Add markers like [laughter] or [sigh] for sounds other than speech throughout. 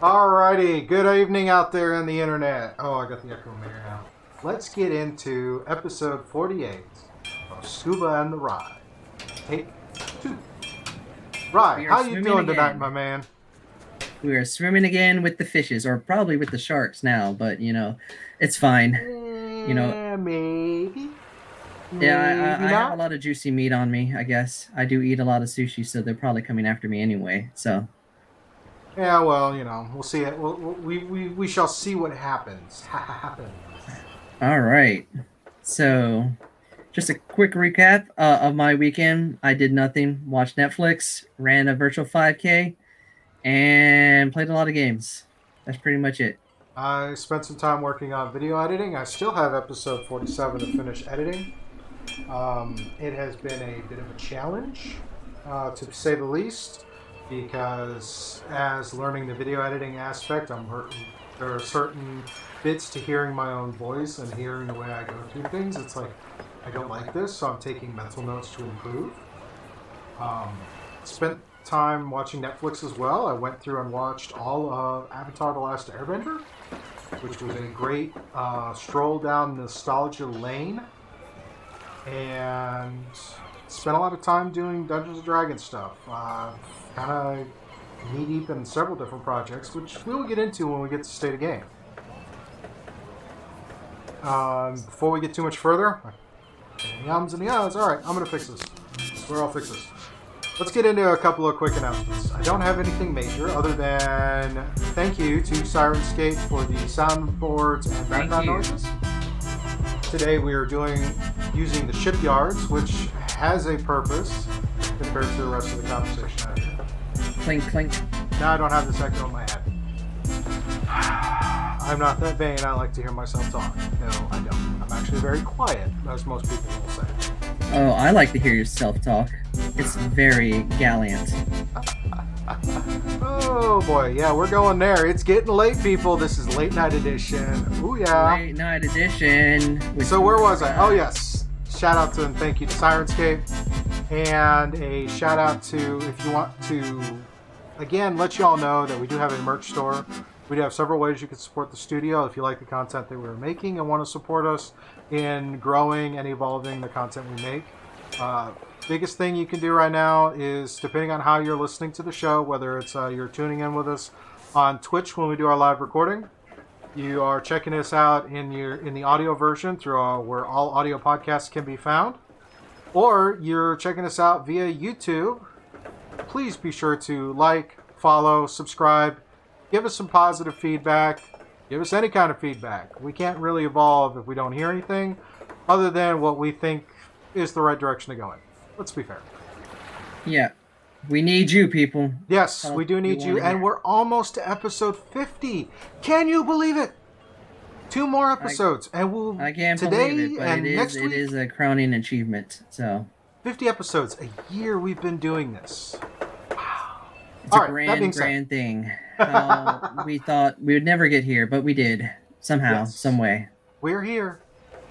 Alrighty, good evening out there on the internet. Oh, I got the echo mirror now. Let's get into episode 48 of Scuba and the Ride. Take two. Are how you doing tonight, my man? We are swimming again with the fishes, or probably with the sharks now, but you know, it's fine. You know- maybe. Yeah, I, I, I have a lot of juicy meat on me, I guess. I do eat a lot of sushi, so they're probably coming after me anyway. So, Yeah, well, you know, we'll see it. We'll, we, we, we shall see what happens. [laughs] happens. all right. So, just a quick recap uh, of my weekend. I did nothing, watched Netflix, ran a virtual 5K, and played a lot of games. That's pretty much it. I spent some time working on video editing. I still have episode 47 to finish editing. Um, it has been a bit of a challenge, uh, to say the least, because as learning the video editing aspect, I'm hurt- there are certain bits to hearing my own voice and hearing the way I go through things. It's like I don't like this, so I'm taking mental notes to improve. Um, spent time watching Netflix as well. I went through and watched all of Avatar: The Last Airbender, which was a great uh, stroll down nostalgia lane, and spent a lot of time doing Dungeons and Dragons stuff. Uh, kind of knee deep in several different projects, which we will get into when we get to state of game. Um, before we get too much further, the ums and the ahs. All right, I'm gonna fix this. We're all fix this. Let's get into a couple of quick announcements. I don't have anything major other than thank you to Syrinscape for the soundboards and background noises. Today we are doing using the shipyards, which has a purpose compared to the rest of the conversation. Clink, clink. Now I don't have this echo in my head. I'm not that vain. I like to hear myself talk. No, I don't. I'm actually very quiet, as most people will say. Oh, I like to hear yourself talk. It's very gallant. [laughs] [laughs] Oh boy, yeah, we're going there. It's getting late, people. This is late night edition. Ooh yeah. Late night edition. So where was I? Oh yes. Shout out to and thank you to Syrinscape, and a shout out to if you want to, again, let you all know that we do have a merch store. We do have several ways you can support the studio if you like the content that we're making and want to support us in growing and evolving the content we make. Uh, biggest thing you can do right now is depending on how you're listening to the show, whether it's uh, you're tuning in with us on Twitch when we do our live recording, you are checking us out in your in the audio version through uh, where all audio podcasts can be found, or you're checking us out via YouTube. Please be sure to like, follow, subscribe, give us some positive feedback, give us any kind of feedback. We can't really evolve if we don't hear anything other than what we think is the right direction to go in. Let's be fair. Yeah. We need you, people. Yes, Oh, we do need you you, and we're almost to episode 50. Can you believe it? Two more episodes, and we'll I can't today believe it, but it is it is a crowning achievement. So 50 episodes. A year we've been doing this. it's All a right, being grand, said- grand thing. [laughs] How we thought we would never get here, but we did somehow, Yes. some way. We're here,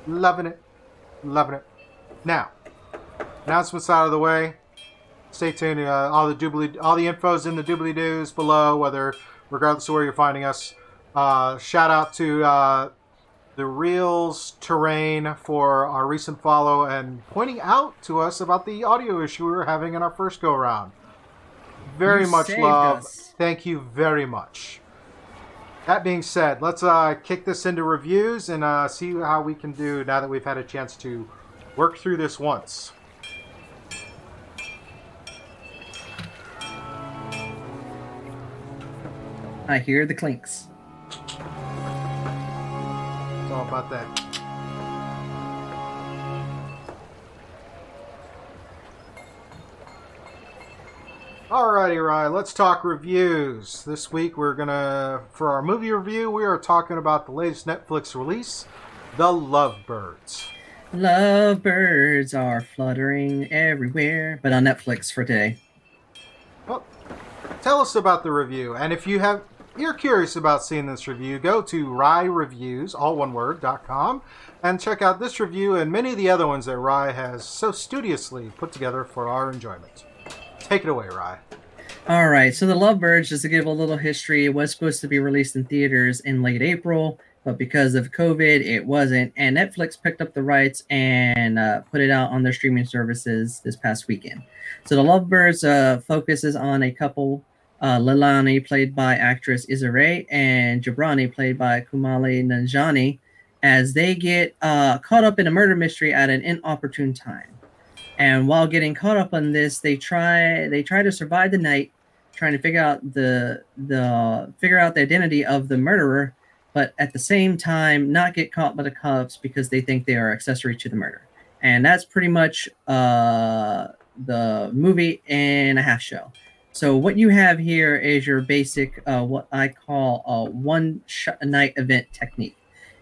loving it, loving it. Now, announcements out of the way. Stay tuned. Uh, all the doobly, all the info's in the doobly doos below. Whether, regardless of where you're finding us. Uh, shout out to uh, the Reels Terrain for our recent follow and pointing out to us about the audio issue we were having in our first go round. Very You much love. us. Thank you very much. That being said, let's uh, kick this into reviews and uh, see how we can do now that we've had a chance to work through this once. I hear the clinks. It's all about that. Alrighty, Ryan, let's talk reviews. This week we're gonna, for our movie review, we are talking about the latest Netflix release, The Lovebirds. Lovebirds are fluttering everywhere, but on Netflix for today. Well, tell us about the review, and if you have you're curious about seeing this review, go to Rye Reviews, all one word, dot com, and check out this review and many of the other ones that Rye has so studiously put together for our enjoyment. Take it away, Rye. All right, so the Lovebirds, just to give a little history, it was supposed to be released in theaters in late April, but because of COVID, it wasn't. And Netflix picked up the rights and uh, put it out on their streaming services this past weekend. So the Lovebirds uh, focuses on a couple, uh, Leilani, played by actress Issa Rae, and Jabrani, played by Kumail Nanjiani, as they get uh, caught up in a murder mystery at an inopportune time. And while getting caught up on this, they try they try to survive the night trying to figure out the the figure out the identity of the murderer, but at the same time not get caught by the cops because they think they are accessory to the murder. And that's pretty much uh, the movie in a half show. So what you have here is your basic uh, what I call a one shot night event technique.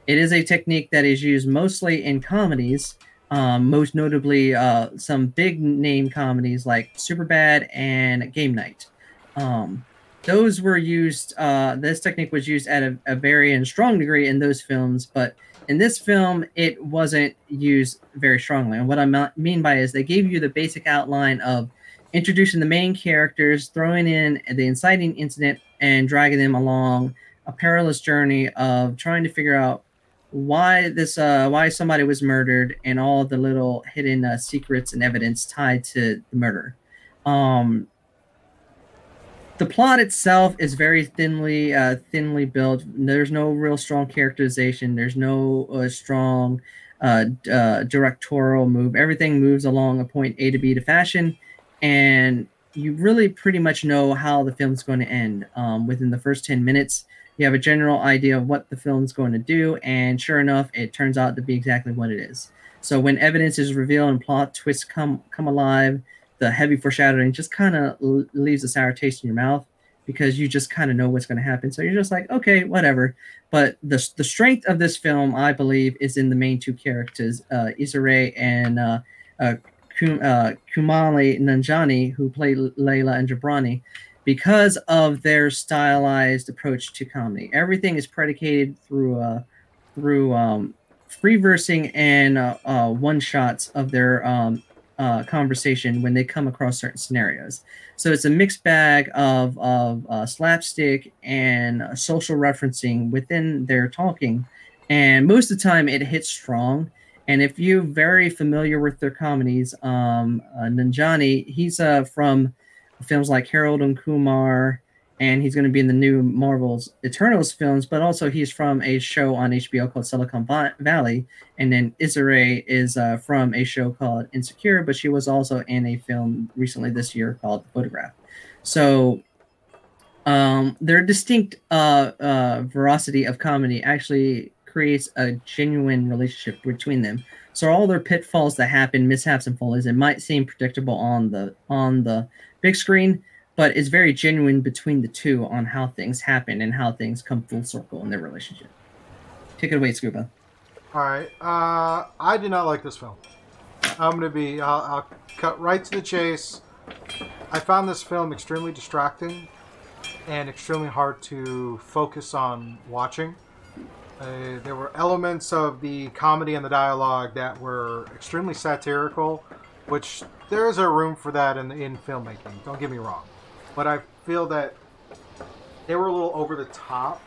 It is a technique that is used mostly in comedies, um, most notably uh, some big name comedies like Superbad and Game Night. Um, those were used. Uh, this technique was used at a, a very and strong degree in those films, but in this film, it wasn't used very strongly. And what I mean by is they gave you the basic outline of introducing the main characters, throwing in the inciting incident, and dragging them along a perilous journey of trying to figure out why this uh why somebody was murdered and all the little hidden uh, secrets and evidence tied to the murder um the plot itself is very thinly uh, thinly built. There's no real strong characterization. There's no uh, strong uh, uh, directorial move. Everything moves along a point A to B to fashion, and you really pretty much know how the film's going to end um, within the first ten minutes. You have a general idea of what the film's going to do, and sure enough, it turns out to be exactly what it is. So when evidence is revealed and plot twists come come alive, the heavy foreshadowing just kind of l- leaves a sour taste in your mouth because you just kind of know what's going to happen. So you're just like, okay, whatever. But the the strength of this film, I believe, is in the main two characters, uh, Issa Rae and uh, uh, Kum- uh, Kumail Nanjiani, who play Layla and Jabrani, because of their stylized approach to comedy. Everything is predicated through uh, through um, free versing and uh, uh, one shots of their um, uh, conversation when they come across certain scenarios. So it's a mixed bag of, of uh, slapstick and uh, social referencing within their talking. And most of the time it hits strong. And if you're very familiar with their comedies, um, uh, Nanjiani, he's uh, from films like Harold and Kumar, and he's going to be in the new Marvel's Eternals films, but also he's from a show on HBO called Silicon Valley. And then Issa Rae is uh, from a show called Insecure, but she was also in a film recently this year called The Photograph. So um, their distinct uh, uh, veracity of comedy actually creates a genuine relationship between them. So all their pitfalls that happen, mishaps and follies, it might seem predictable on the on the big screen but it's very genuine between the two on how things happen and how things come full circle in their relationship. Take it away, Scuba. All right. Uh, I did not like this film. I'm to be, I'll, I'll cut right to the chase. I found this film extremely distracting and extremely hard to focus on watching. Uh, there were elements of the comedy and the dialogue that were extremely satirical, which there is a room for that in, in filmmaking. Don't get me wrong but I feel that they were a little over the top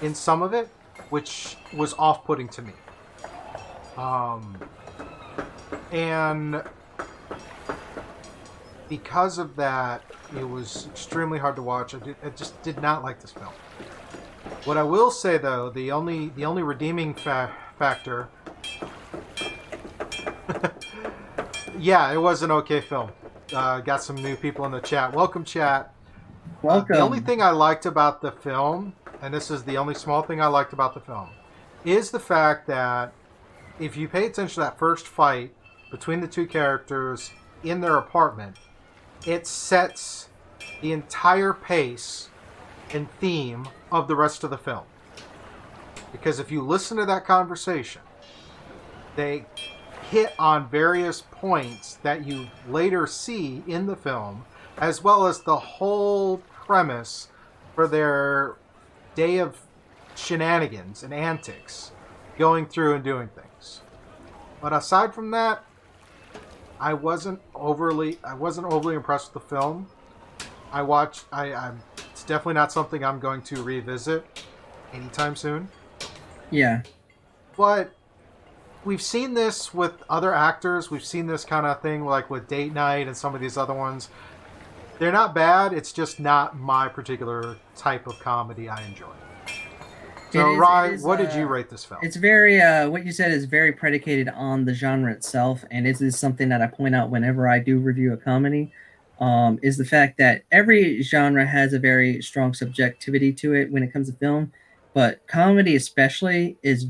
in some of it, which was off-putting to me. Um, and because of that, it was extremely hard to watch. I, did, I, just did not like this film. What I will say, though, the only the only redeeming fa- factor, [laughs] yeah, it was an okay film. Uh, got some new people in the chat. Welcome, chat. Welcome. Uh, the only thing I liked about the film, and this is the only small thing I liked about the film, is the fact that if you pay attention to that first fight between the two characters in their apartment, it sets the entire pace and theme of the rest of the film. Because if you listen to that conversation, they hit on various points that you later see in the film, as well as the whole premise for their day of shenanigans and antics, going through and doing things. But aside from that, I wasn't overly I wasn't overly impressed with the film. I watched I, I'm. It's definitely not something I'm going to revisit anytime soon. Yeah. But we've seen this with other actors. We've seen this kind of thing like with Date Night and some of these other ones. They're not bad. It's just not my particular type of comedy I enjoy. So, It is- Rye, it is, what did you uh, rate this film? It's very uh what you said is very predicated on the genre itself, and this is something that I point out whenever I do review a comedy. Um, is the fact that every genre has a very strong subjectivity to it when it comes to film, but comedy especially is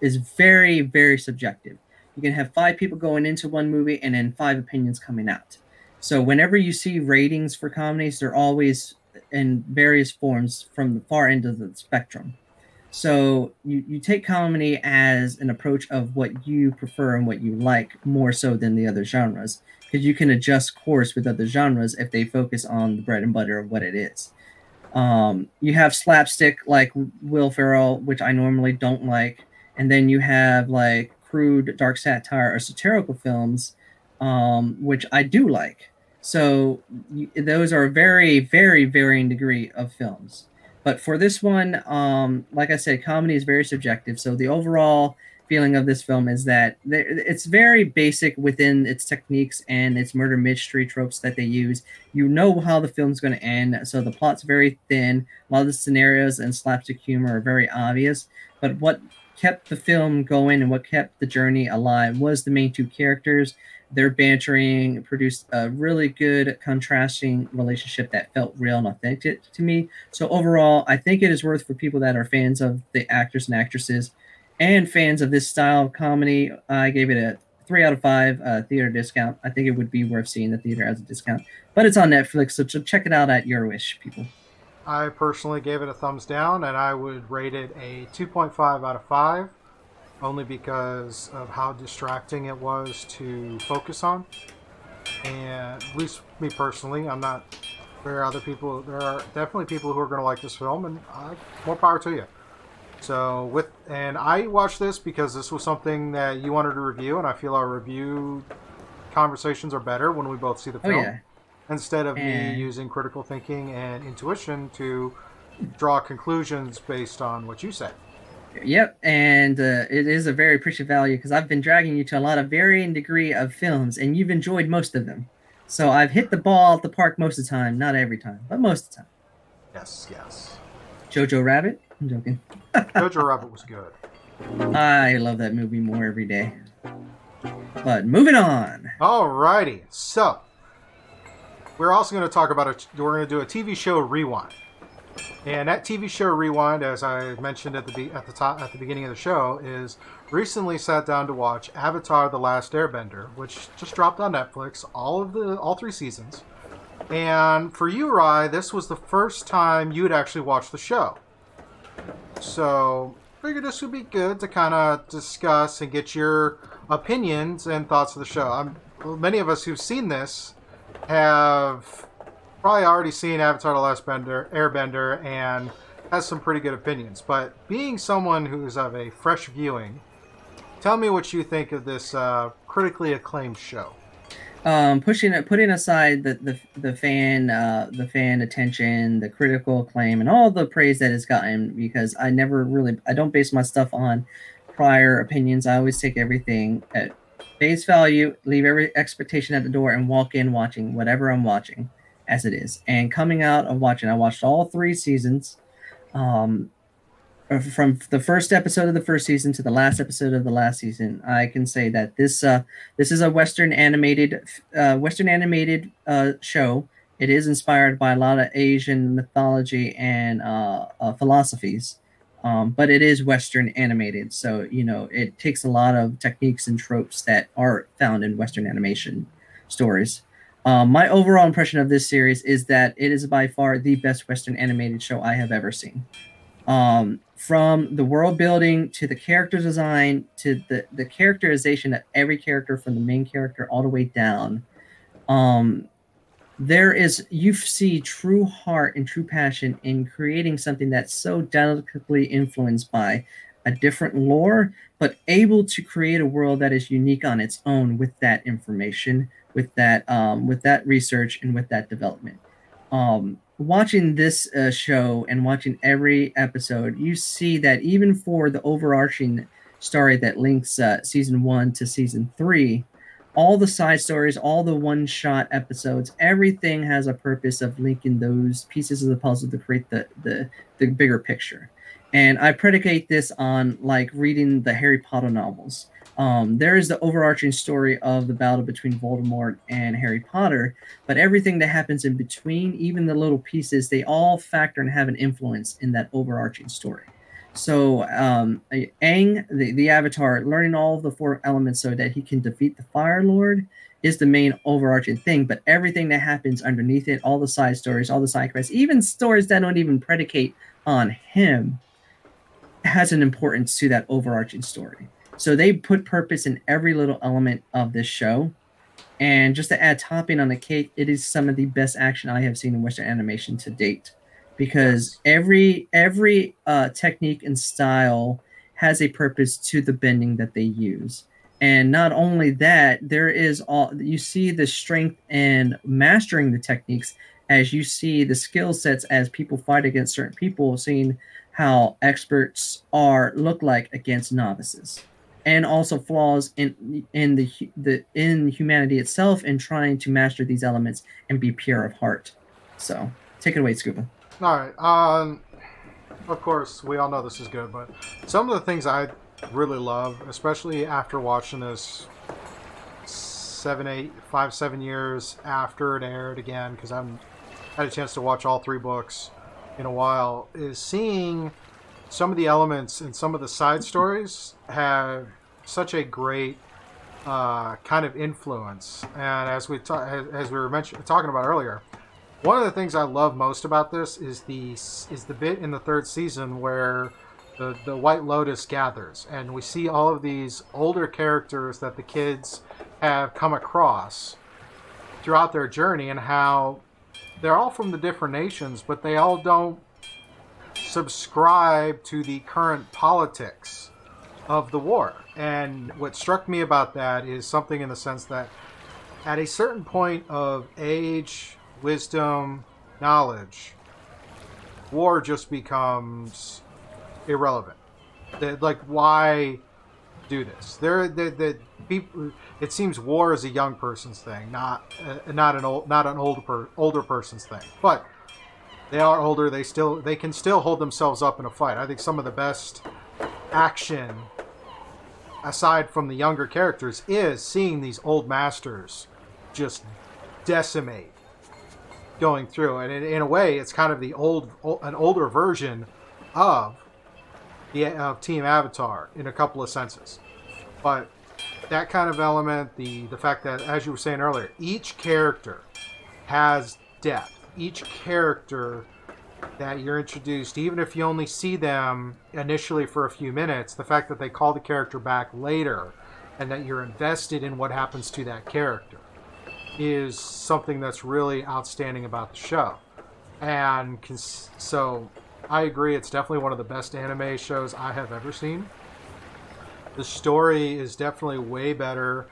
is very very subjective. You can have five people going into one movie and then five opinions coming out. So whenever you see ratings for comedies, they're always in various forms from the far end of the spectrum. So you, you take comedy as an approach of what you prefer and what you like more so than the other genres because you can adjust course with other genres if they focus on the bread and butter of what it is. Um, you have slapstick like Will Ferrell, which I normally don't like, and then you have like crude dark satire or satirical films, um, which I do like. So those are a very, very varying degree of films. But for this one, um, like I said, comedy is very subjective. So the overall feeling of this film is that it's very basic within its techniques and its murder mystery tropes that they use. You know how the film's going to end, so the plot's very thin. A lot of the scenarios and slapstick humor are very obvious. But what kept the film going and what kept the journey alive was the main two characters. Their bantering produced a really good contrasting relationship that felt real and authentic to me. So overall, I think it is worth for people that are fans of the actors and actresses and fans of this style of comedy. I gave it a three out of five uh, theater discount. I think it would be worth seeing the theater as a discount, but it's on Netflix, so check it out at your wish, people. I personally gave it a thumbs down, and I would rate it a 2.5 out of 5, only because of how distracting it was to focus on. And at least me personally, I'm not. There are other people. There are definitely people who are going to like this film, and uh, more power to you. So with and I watched this because this was something that you wanted to review, and I feel our review conversations are better when we both see the Oh film yeah, instead of And- me using critical thinking and intuition to draw conclusions based on what you said. yep, and uh, it is a very appreciative value because I've been dragging you to a lot of varying degree of films, and you've enjoyed most of them. So I've hit the ball at the park most of the time, not every time, but most of the time. Yes, yes. Jojo Rabbit, I'm joking. Jojo Rabbit was good. I love that movie more every day. But moving on. Alrighty, so we're also going to talk about a. We're going to do a TV show rewind, and that TV show rewind, as I mentioned at the be, at the top at the beginning of the show, is recently sat down to watch Avatar: The Last Airbender, which just dropped on Netflix. All of the all three seasons. And for you, Rye, this was the first time you had actually watched the show. So, figured this would be good to kind of discuss and get your opinions and thoughts of the show. I'm, many of us who've seen this have probably already seen Avatar: The Last Bender, Airbender, and has some pretty good opinions. But being someone who's of a fresh viewing, tell me what you think of this uh, critically acclaimed show. Um pushing it putting aside the the, the fan uh the fan attention the critical acclaim and all the praise that it's gotten because i never really i don't base my stuff on prior opinions. I always take everything at face value leave every expectation at the door and walk in watching whatever i'm watching as it is. And coming out of watching i watched all three seasons. Um from the first episode of the first season to the last episode of the last season i can say that this uh this is a Western animated, uh, Western animated uh, show. It is inspired by a lot of Asian mythology and uh, uh, philosophies, um, but it is Western animated. So you know it takes a lot of techniques and tropes that are found in Western animation stories. Um, my overall impression of this series is that it is by far the best Western animated show I have ever seen um, from the world building to the character design to the, the characterization of every character from the main character all the way down. Um, there is you see true heart and true passion in creating something that's so delicately influenced by a different lore but able to create a world that is unique on its own with that information with that um, with that research and with that development. Um, watching this uh, show and watching every episode, you see that even for the overarching story that links uh, season one to season three, all the side stories, all the one shot episodes, everything has a purpose of linking those pieces of the puzzle to create the, the, the bigger picture. And I predicate this on like reading the Harry Potter novels. Um, there is the overarching story of the battle between Voldemort and Harry Potter, but everything that happens in between, even the little pieces, they all factor and have an influence in that overarching story. So um, Aang, the, the Avatar, learning all of the four elements so that he can defeat the Fire Lord is the main overarching thing. But everything that happens underneath it, all the side stories, all the side quests, even stories that don't even predicate on him, has an importance to that overarching story. So they put purpose in every little element of this show. And just to add topping on the cake, it is some of the best action I have seen in Western animation to date. Because every every uh, technique and style has a purpose to the bending that they use. And not only that there is all you see the strength and mastering the techniques as you see the skill sets as people fight against certain people seeing how experts are look like against novices and also flaws in in the the in humanity itself in trying to master these elements and be pure of heart so take it away scuba all right. Um, of course, we all know this is good, but some of the things I really love, especially after watching this seven, eight, five, seven years after it aired again, because I have had a chance to watch all three books in a while, is seeing some of the elements and some of the side stories have such a great uh, kind of influence. And as we ta- as we were mentioning talking about earlier, one of the things I love most about this is the is the bit in the third season where the the White Lotus gathers, and we see all of these older characters that the kids have come across throughout their journey, and how they're all from the different nations, but they all don't subscribe to the current politics of the war. And what struck me about that is something in the sense that at a certain point of age wisdom, knowledge, war just becomes irrelevant. That like why do this? There, the people. It seems war is a young person's thing, not uh, not an old not an older per, older person's thing. But they are older. They still they can still hold themselves up in a fight. I think some of the best action, aside from the younger characters, is seeing these old masters just decimate going through, and in, in a way, it's kind of the old, an older version of the of Team Avatar in a couple of senses. But that kind of element, the the fact that, as you were saying earlier, each character has depth. Each character that you're introduced, even if you only see them initially for a few minutes, the fact that they call the character back later and that you're invested in what happens to that character is something that's really outstanding about the show. And cons- so I agree, it's definitely one of the best anime shows I have ever seen. The story is definitely way better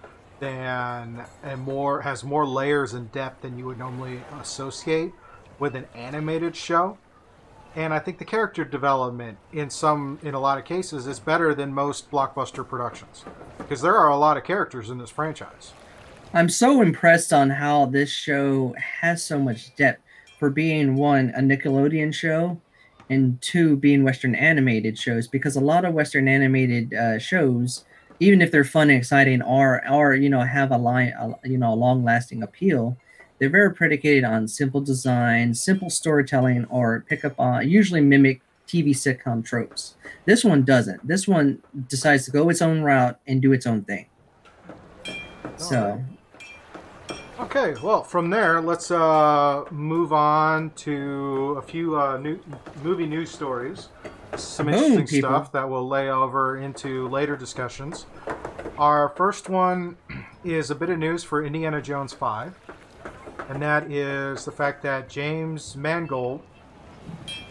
than and more has more layers and depth than you would normally associate with an animated show. And I think the character development in some in a lot of cases is better than most blockbuster productions because there are a lot of characters in this franchise. I'm so impressed on how this show has so much depth for being one a Nickelodeon show and two being Western animated shows because a lot of Western animated uh, shows, even if they're fun and exciting, or are you know have a line a, you know a long lasting appeal. They're very predicated on simple design, simple storytelling, or pick up on usually mimic TV sitcom tropes. This one doesn't. This one decides to go its own route and do its own thing. So Okay, well, from there, let's uh, move on to a few uh, new movie news stories. Some interesting stuff that will lay over into later discussions. Our first one is a bit of news for Indiana Jones 5, and that is the fact that James Mangold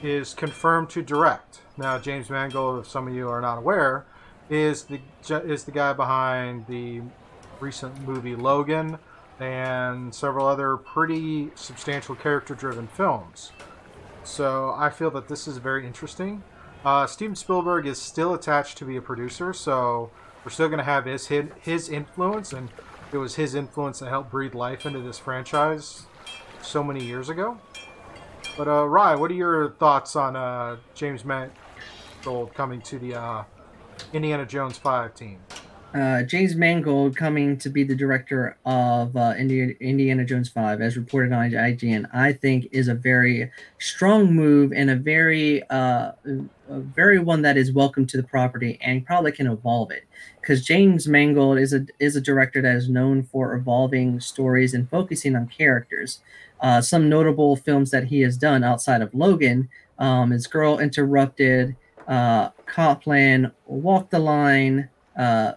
is confirmed to direct. Now, James Mangold, if some of you are not aware, is the is the guy behind the recent movie Logan, and several other pretty substantial character driven films. So I feel that this is very interesting. Uh, Steven Spielberg is still attached to be a producer, so we're still going to have his his influence, and it was his influence that helped breathe life into this franchise so many years ago. But uh, Rye, what are your thoughts on uh, James Mangold coming to the uh, Indiana Jones Five team? Uh, James Mangold coming to be the director of uh, Indiana, Indiana Jones 5, as reported on IGN, I think is a very strong move and a very, uh, a very one that is welcome to the property and probably can evolve it. Because James Mangold is a is a director that is known for evolving stories and focusing on characters. Uh, some notable films that he has done outside of Logan um, is Girl Interrupted, uh, Copland, Walk the Line. Uh,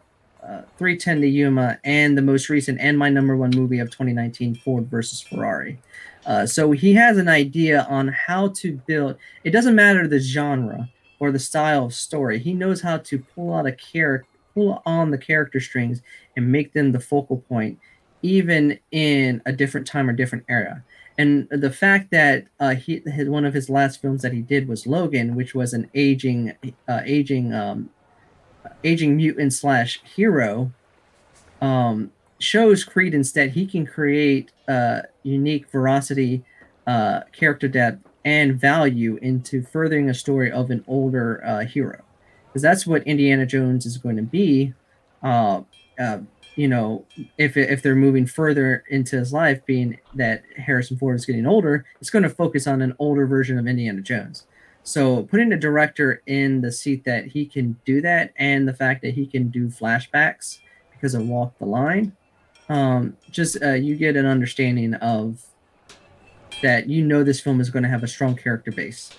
uh, 310 to Yuma, and the most recent and my number one movie of 2019, Ford versus Ferrari. Uh, so he has an idea on how to build. It doesn't matter the genre or the style of story. He knows how to pull out a character, pull on the character strings, and make them the focal point, even in a different time or different era. And the fact that uh, he his, one of his last films that he did was Logan, which was an aging, uh, aging um, aging mutant slash hero um, shows credence that he can create uh, unique veracity, uh, character depth, and value into furthering a story of an older uh, hero. Because that's what Indiana Jones is going to be. Uh, uh, you know, if, if they're moving further into his life, being that Harrison Ford is getting older, it's going to focus on an older version of Indiana Jones. So putting a director in the seat that he can do that, and the fact that he can do flashbacks because of Walk the Line, um, just uh, you get an understanding of that. You know this film is going to have a strong character base.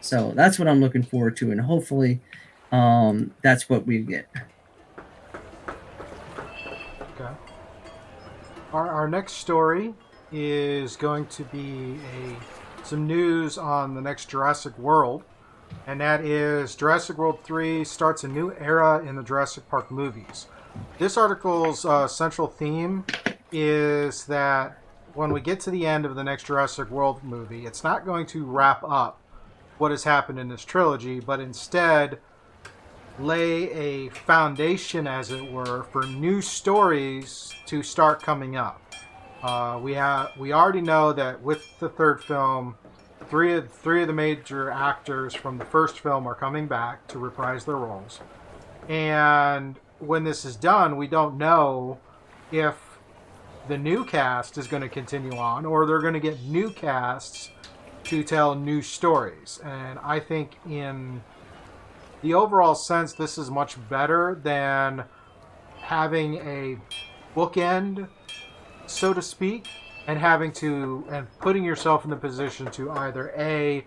So that's what I'm looking forward to, and hopefully, um, that's what we get. Okay. Our, our next story is going to be a some news on the next Jurassic World, and that is Jurassic World 3 starts a new era in the Jurassic Park movies. This article's uh, central theme is that when we get to the end of the next Jurassic World movie, it's not going to wrap up what has happened in this trilogy, but instead lay a foundation, as it were, for new stories to start coming up. Uh, we have we already know that with the third film, three of three of the major actors from the first film are coming back to reprise their roles, and when this is done, we don't know if the new cast is going to continue on or they're going to get new casts to tell new stories. And I think in the overall sense, this is much better than having a bookend so to speak, and having to and putting yourself in the position to either a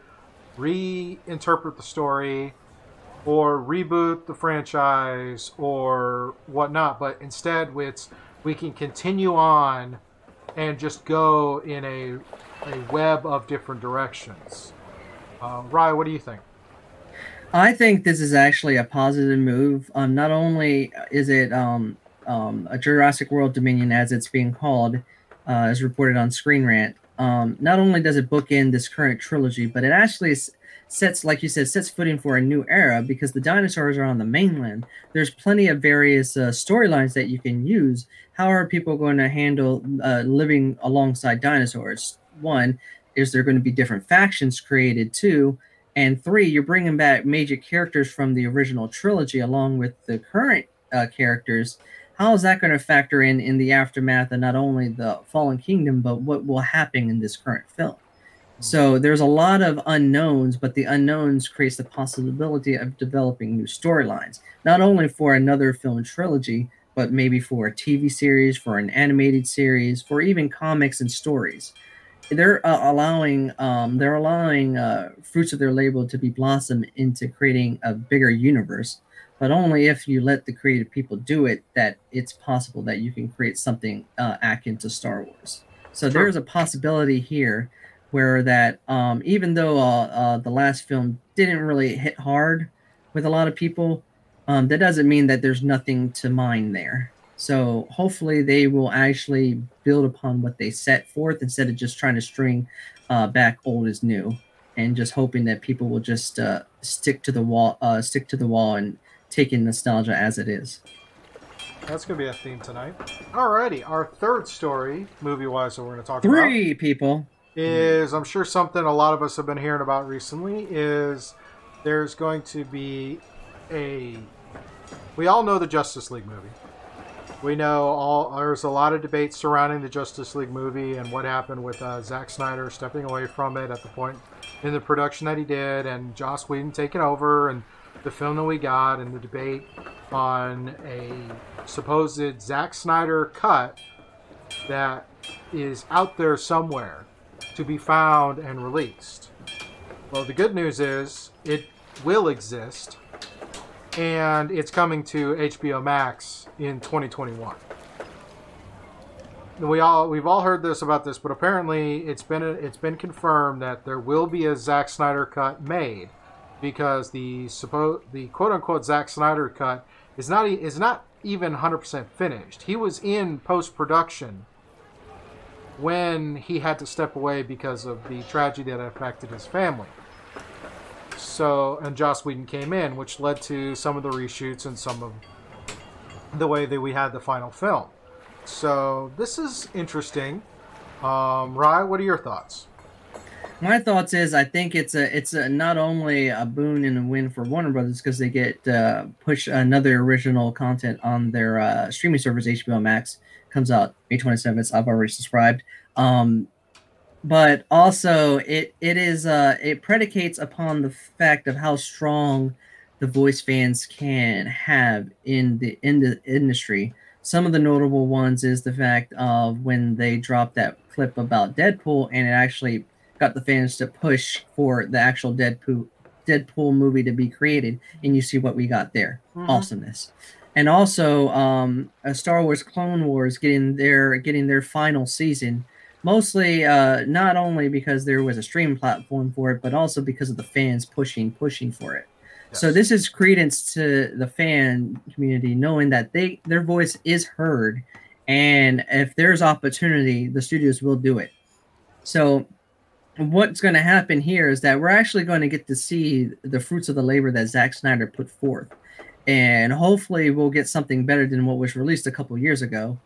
reinterpret the story or reboot the franchise or whatnot. But instead, it's we can continue on and just go in a a web of different directions. Uh, Rye, what do you think? I think this is actually a positive move. Um, not only is it um, um, a Jurassic World Dominion, as it's being called, uh, as reported on Screen Rant. Um, not only does it bookend this current trilogy, but it actually sets, like you said, sets footing for a new era because the dinosaurs are on the mainland. There's plenty of various uh, storylines that you can use. How are people going to handle uh, living alongside dinosaurs? One, is there going to be different factions created? Two, and three, you're bringing back major characters from the original trilogy along with the current uh, characters how is that going to factor in in the aftermath of not only the fallen kingdom but what will happen in this current film? So there's a lot of unknowns but the unknowns creates the possibility of developing new storylines not only for another film trilogy but maybe for a tv series for an animated series for even comics and stories. They're uh, allowing um, they're allowing uh, fruits of their labor to be blossomed into creating a bigger universe but only if you let the creative people do it that it's possible that you can create something uh, akin to Star Wars. So sure. there's a possibility here where that um, even though uh, uh, the last film didn't really hit hard with a lot of people, um, that doesn't mean that there's nothing to mine there. So hopefully they will actually build upon what they set forth instead of just trying to string uh, back old as new, and just hoping that people will just uh, stick to the wall, uh, stick to the wall, and take in nostalgia as it is. That's going to be a theme tonight. Alrighty, our third story, movie wise, that we're going to talk Three about. Three people. Is, I'm sure, something a lot of us have been hearing about recently is there's going to be a. We all know the Justice League movie. We know all there's a lot of debate surrounding the Justice League movie and what happened with uh, Zack Snyder stepping away from it at the point in the production that he did, and Joss Whedon taking over, and the film that we got, and the debate on a supposed Zack Snyder cut that is out there somewhere to be found and released. Well, the good news is it will exist, and it's coming to HBO Max in 2021. We all we've all heard this about this, but apparently it's been it's been confirmed that there will be a Zack Snyder cut made because the the quote unquote Zack Snyder cut is not is not even 100% finished. He was in post production when he had to step away because of the tragedy that affected his family. So, and Joss Whedon came in, which led to some of the reshoots and some of the way that we had the final film. So, this is interesting. Um, Rye, what are your thoughts? My thoughts is I think it's a it's a not only a boon and a win for Warner Brothers because they get uh, push another original content on their uh, streaming service HBO Max comes out May 27th. I've already subscribed. Um, but also it it is uh, it predicates upon the fact of how strong the voice fans can have in the in the industry. Some of the notable ones is the fact of when they dropped that clip about Deadpool and it actually got the fans to push for the actual Deadpool Deadpool movie to be created, and you see what we got there. Mm-hmm. Awesomeness. And also, um, Star Wars Clone Wars getting their getting their final season, mostly uh, not only because there was a stream platform for it, but also because of the fans pushing pushing for it. Yes. So this is credence to the fan community, knowing that they their voice is heard, and if there's opportunity, the studios will do it. So what's going to happen here is that we're actually going to get to see the fruits of the labor that Zack Snyder put forth. And hopefully we'll get something better than what was released a couple years ago.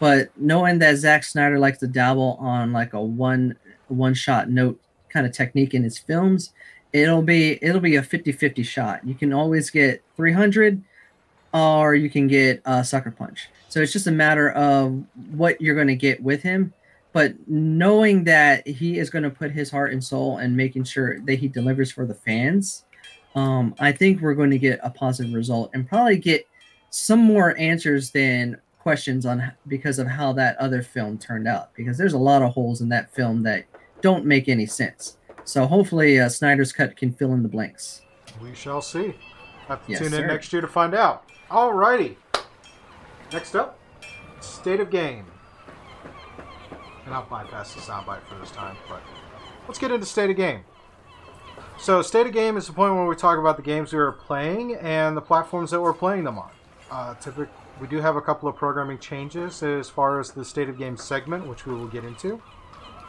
But knowing that Zack Snyder likes to dabble on like a one one shot note kind of technique in his films, it'll be it'll be a 50-50 shot. You can always get 300 or you can get a sucker punch. So it's just a matter of what you're going to get with him but knowing that he is going to put his heart and soul and making sure that he delivers for the fans um, i think we're going to get a positive result and probably get some more answers than questions on because of how that other film turned out because there's a lot of holes in that film that don't make any sense. So hopefully uh, snyder's cut can fill in the blanks. We shall see. Have to yes, tune sir. in next year to find out. All righty. Next up state of game and I'll bypass the soundbite for this time. But let's get into state of game. So, state of game is the point where we talk about the games we are playing and the platforms that we're playing them on. Uh, typically, we do have a couple of programming changes as far as the state of game segment, which we will get into.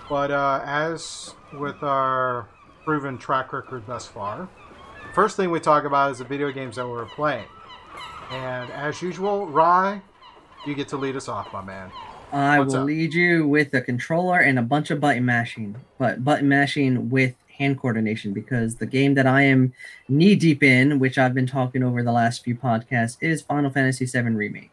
But uh, as with our proven track record thus far, the first thing we talk about is the video games that we're playing. And as usual, Rye, you get to lead us off, my man. I What's will up? lead you with a controller and a bunch of button mashing, but button mashing with hand coordination because the game that I am knee deep in, which I've been talking over the last few podcasts, is Final Fantasy VII Remake.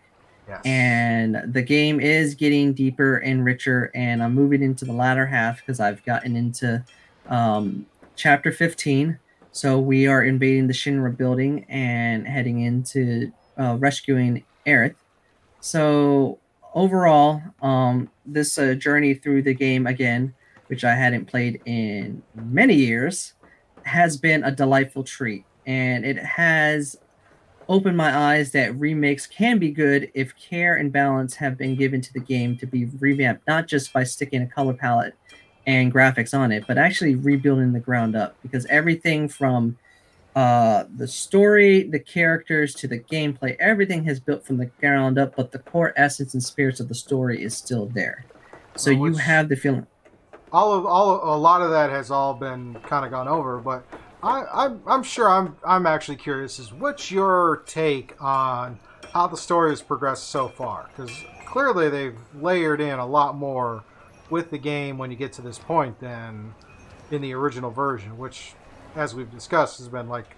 Yes. And the game is getting deeper and richer, and I'm moving into the latter half because I've gotten into um, chapter 15. So we are invading the Shinra building and heading into uh, rescuing Aerith. So overall, um, this uh, journey through the game again, which I hadn't played in many years, has been a delightful treat, and it has opened my eyes that remakes can be good if care and balance have been given to the game to be revamped, not just by sticking a color palette and graphics on it, but actually rebuilding the ground up. Because everything from uh, the story, the characters, to the gameplay, everything has built from the ground up, but the core essence and spirits of the story is still there. So Well, you have the feeling. all of all a lot of that has all been kind of gone over but I, I'm, I'm sure I'm I'm actually curious is what's your take on how the story has progressed so far because clearly they've layered in a lot more with the game when you get to this point than in the original version which as we've discussed has been like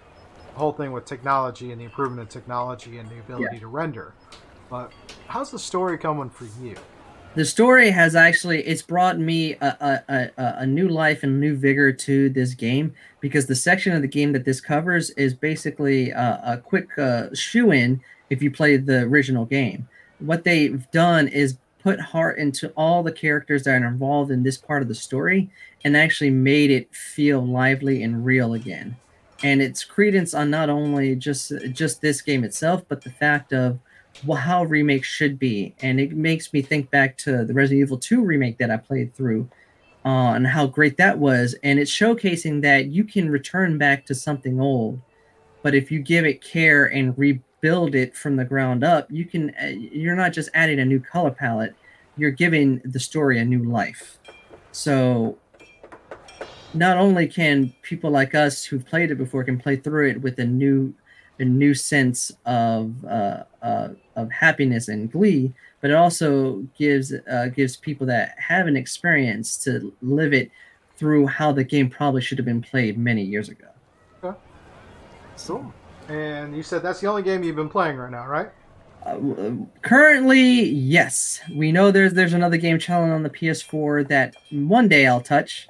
the whole thing with technology and the improvement of technology and the ability to render. But how's the story coming for you? The story has actually it's brought me a, a, a, a new life and new vigor to this game because the section of the game that this covers is basically a, a quick uh, shoe in if you play the original game. What they've done is put heart into all the characters that are involved in this part of the story and actually made it feel lively and real again and it's credence on not only just just this game itself but the fact of well, how remakes should be, and it makes me think back to the Resident Evil 2 remake that I played through, uh, and how great that was. And it's showcasing that you can return back to something old, but if you give it care and rebuild it from the ground up, you can. uh, You're not just adding a new color palette; you're giving the story a new life. So. Not only can people like us who've played it before can play through it with a new a new sense of uh, uh, of happiness and glee, but it also gives uh, gives people that haven't experienced to live it through how the game probably should have been played many years ago. Okay. So, And you said that's the only game you've been playing right now, right? Uh, currently, yes, we know there's there's another game challenge on the PS4 that one day I'll touch.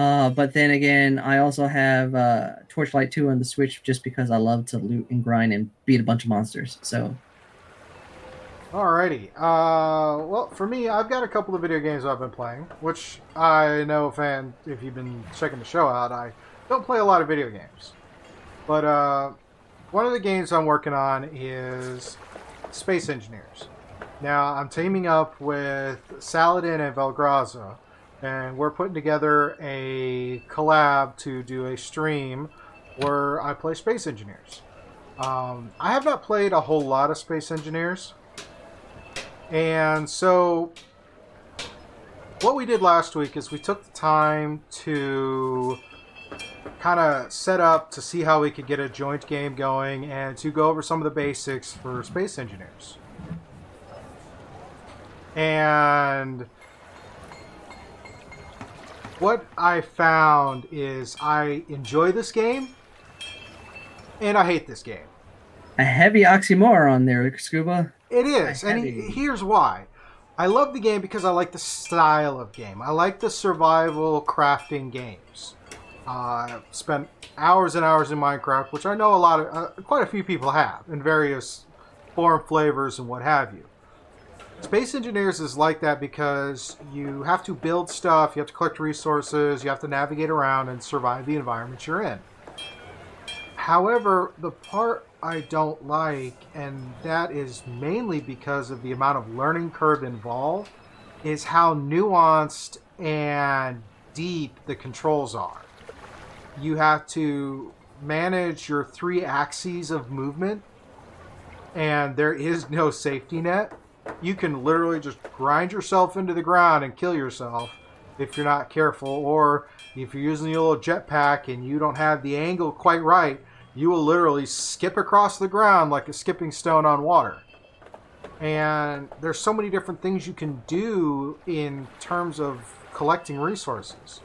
Uh, but then again, I also have uh, Torchlight 2 on the Switch just because I love to loot and grind and beat a bunch of monsters. So Alrighty. Uh, well, for me, I've got a couple of video games I've been playing, which I know, fan, if you've been checking the show out, I don't play a lot of video games. But uh, one of the games I'm working on is Space Engineers. Now, I'm teaming up with Saladin and Velgraza, and we're putting together a collab to do a stream where I play Space Engineers. Um, I have not played a whole lot of Space Engineers. And so, what we did last week is we took the time to kind of set up to see how we could get a joint game going and to go over some of the basics for Space Engineers. And what I found is I enjoy this game and I hate this game. a heavy oxymoron there, Scuba. It is, and to- here's why. I love the game because I like the style of game. I like the survival crafting games. Uh, I've spent hours and hours in Minecraft, which I know a lot of, uh, quite a few people have, in various form, flavors, and what have you. Space Engineers is like that because you have to build stuff, you have to collect resources, you have to navigate around and survive the environment you're in. However, the part I don't like, and that is mainly because of the amount of learning curve involved, is how nuanced and deep the controls are. You have to manage your three axes of movement, and there is no safety net. You can literally just grind yourself into the ground and kill yourself if you're not careful, or if you're using your little jetpack and you don't have the angle quite right, you will literally skip across the ground like a skipping stone on water. And there's so many different things you can do in terms of collecting resources.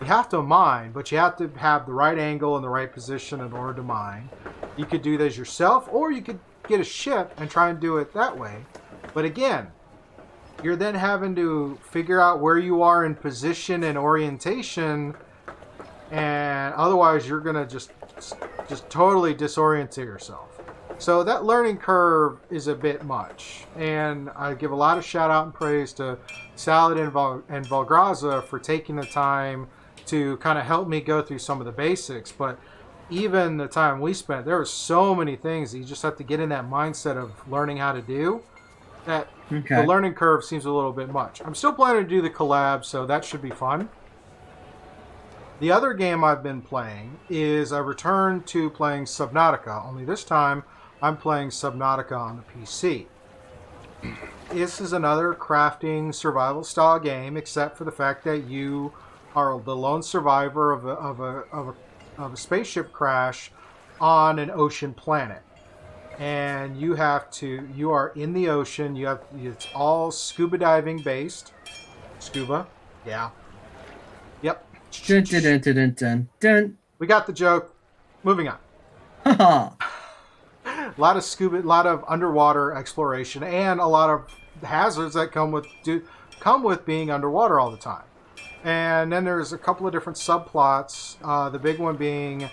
You have to mine, but you have to have the right angle and the right position in order to mine. You could do this yourself, or you could get a ship and try and do it that way. But again, you're then having to figure out where you are in position and orientation, and otherwise you're gonna just just totally disorient yourself. So that learning curve is a bit much, and I give a lot of shout out and praise to Salad and, Vol- and for taking the time to kind of help me go through some of the basics. But even the time we spent, there were so many things you just have to get in that mindset of learning how to do. That Okay. the learning curve seems a little bit much. I'm still planning to do the collab, so that should be fun. The other game I've been playing is a return to playing Subnautica, only this time I'm playing Subnautica on the PC. This is another crafting survival style game, except for the fact that you are the lone survivor of a, of a, of a, of a spaceship crash on an ocean planet. And you have to, you are in the ocean, you have, it's all scuba diving based. Scuba, yeah. Yep. Dun, dun, dun, dun, dun, dun, dun. We got the joke. Moving on. A [laughs] lot of scuba, a lot of underwater exploration, and a lot of hazards that come with do come with being underwater all the time. And then there's a couple of different subplots. Uh, the big one being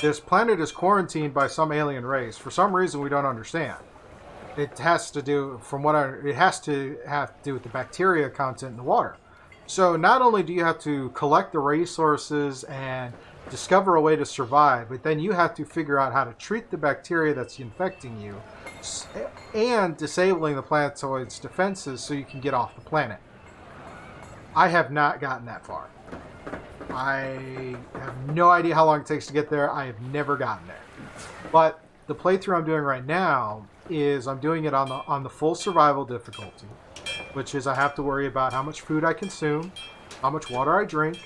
this planet is quarantined by some alien race for some reason we don't understand. It has to do, from what I, it has to have to do with the bacteria content in the water. So not only do you have to collect the resources and discover a way to survive, but then you have to figure out how to treat the bacteria that's infecting you and disabling the planetoid's defenses so you can get off the planet. I have not gotten that far. I have no idea how long it takes to get there. I have never gotten there. But the playthrough I'm doing right now is I'm doing it on the on the full survival difficulty, which is I have to worry about how much food I consume, how much water I drink,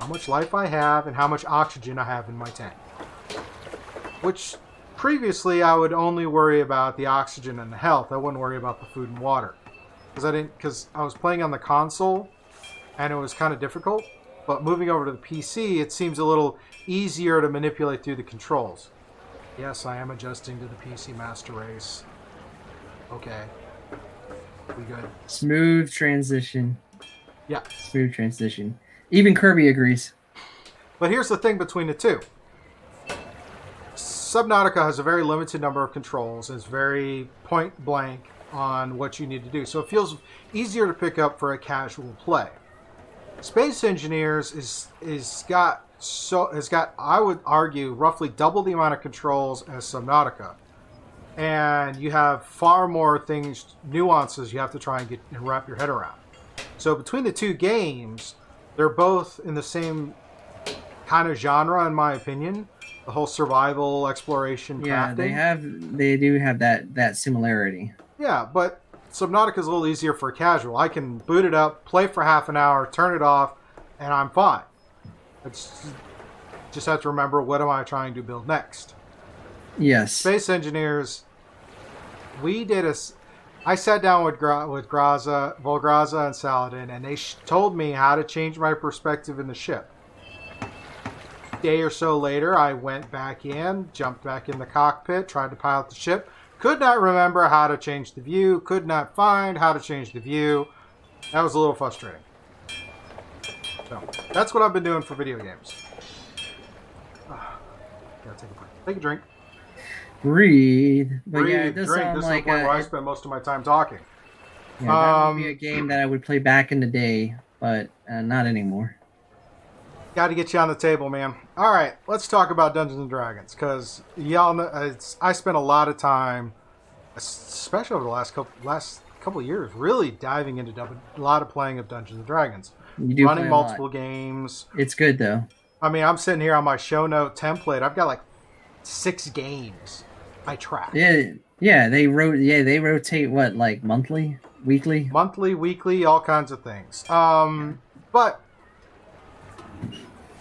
how much life I have, and how much oxygen I have in my tank. Which previously I would only worry about the oxygen and the health. I wouldn't worry about the food and water because I didn't because I was playing on the console and it was kind of difficult. But moving over to the PC, it seems a little easier to manipulate through the controls. Yes, I am adjusting to the PC Master Race. Okay. We good? Smooth transition. Yeah. Smooth transition. Even Kirby agrees. But here's the thing between the two. Subnautica has a very limited number of controls. It's very point blank on what you need to do. So it feels easier to pick up for a casual play. Space Engineers is is got so has got I would argue roughly double the amount of controls as Subnautica. And you have far more things nuances you have to try and get and wrap your head around. So between the two games, they're both in the same kind of genre in my opinion the whole survival exploration Yeah, crafting they have. They do have that that similarity. yeah but subnautica is a little easier for a casual i can boot it up play for half an hour turn it off and i'm fine it's just have to remember what am i trying to build next Yes. space engineers we did a. I sat down with Gra- with graza volgraza and saladin and they sh- told me how to change my perspective in the ship day or so later, I went back in, jumped back in the cockpit, tried to pilot the ship. Could not remember how to change the view, could not find how to change the view. That was a little frustrating. So, that's what I've been doing for video games. [sighs] Gotta take a break. Take a drink. Breathe. But Breathe, yeah, it does drink. sound This like is the point where I spend most of my time talking. yeah, that would be um, a game that I would play back in the day, but uh, not anymore. Got to get you on the table, man. All right, let's talk about Dungeons and Dragons because y'all know it's, I spent a lot of time, especially over the last couple last couple years, really diving into dub- a lot of playing of Dungeons and Dragons, You do running lot. multiple games. It's good though. I mean, I'm sitting here on my show note template. I've got like six games I track. Yeah, yeah. They wrote. Yeah, they rotate what like monthly, weekly. monthly, weekly, all kinds of things. Um, but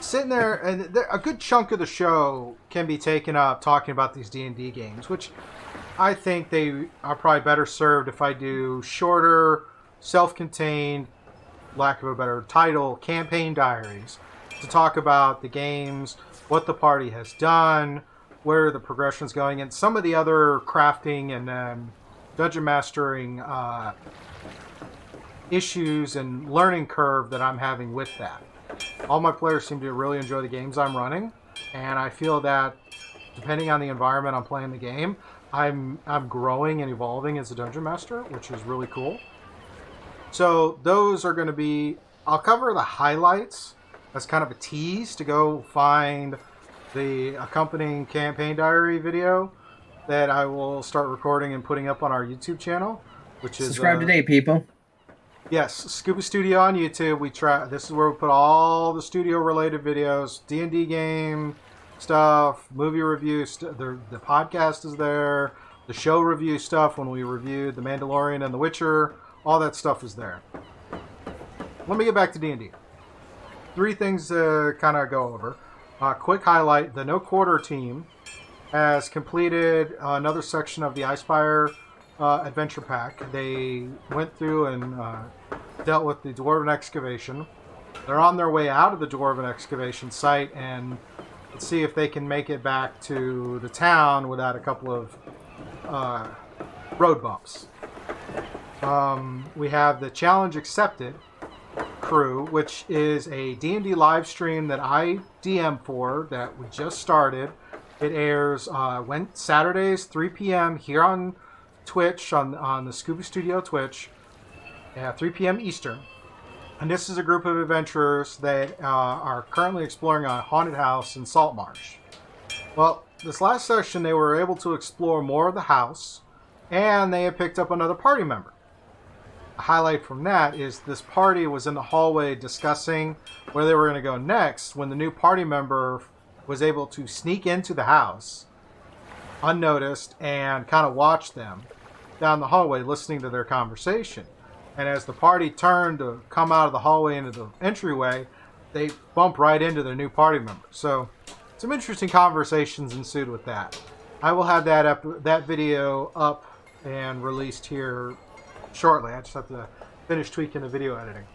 sitting there, and there, a good chunk of the show can be taken up talking about these D and D games, which I think they are probably better served if I do shorter, self-contained, lack of a better title, campaign diaries to talk about the games, what the party has done, where the progression's going, and some of the other crafting and um, dungeon mastering uh, issues and learning curve that I'm having with that. All my players seem to really enjoy the games I'm running, and I feel that depending on the environment I'm playing the game, I'm I'm growing and evolving as a dungeon master, which is really cool. So those are going to be. I'll cover the highlights as kind of a tease to go find the accompanying campaign diary video that I will start recording and putting up on our YouTube channel, which is Subscribe uh, today, people. Yes, Scuba Studio on YouTube. We try. This is where we put all the studio-related videos, D and D game stuff, movie review. St- the the podcast is there. The show review stuff when we reviewed The Mandalorian and The Witcher. All that stuff is there. Let me get back to D and D. Three things to kind of go over. Uh, quick highlight: the No Quarter team has completed another section of the Icefire uh, adventure pack. They went through and uh, dealt with the Dwarven excavation. They're on their way out of the Dwarven excavation site and see if they can make it back to the town without a couple of uh, road bumps. Um, we have the challenge accepted crew, which is a D&D live stream that I DM for that we just started. It airs uh, went Saturdays 3 p.m. here on Twitch on on the Scuba Studio Twitch at 3 p.m. Eastern. And this is a group of adventurers that uh, are currently exploring a haunted house in Salt Marsh. Well, this last session they were able to explore more of the house, and they had picked up another party member. A highlight from that is this party was in the hallway discussing where they were going to go next when the new party member was able to sneak into the house unnoticed and kind of watch them down the hallway listening to their conversation. And as the party turned to come out of the hallway into the entryway, they bump right into their new party member. So some interesting conversations ensued with that. I will have that up, that video up and released here shortly. I just have to finish tweaking the video editing.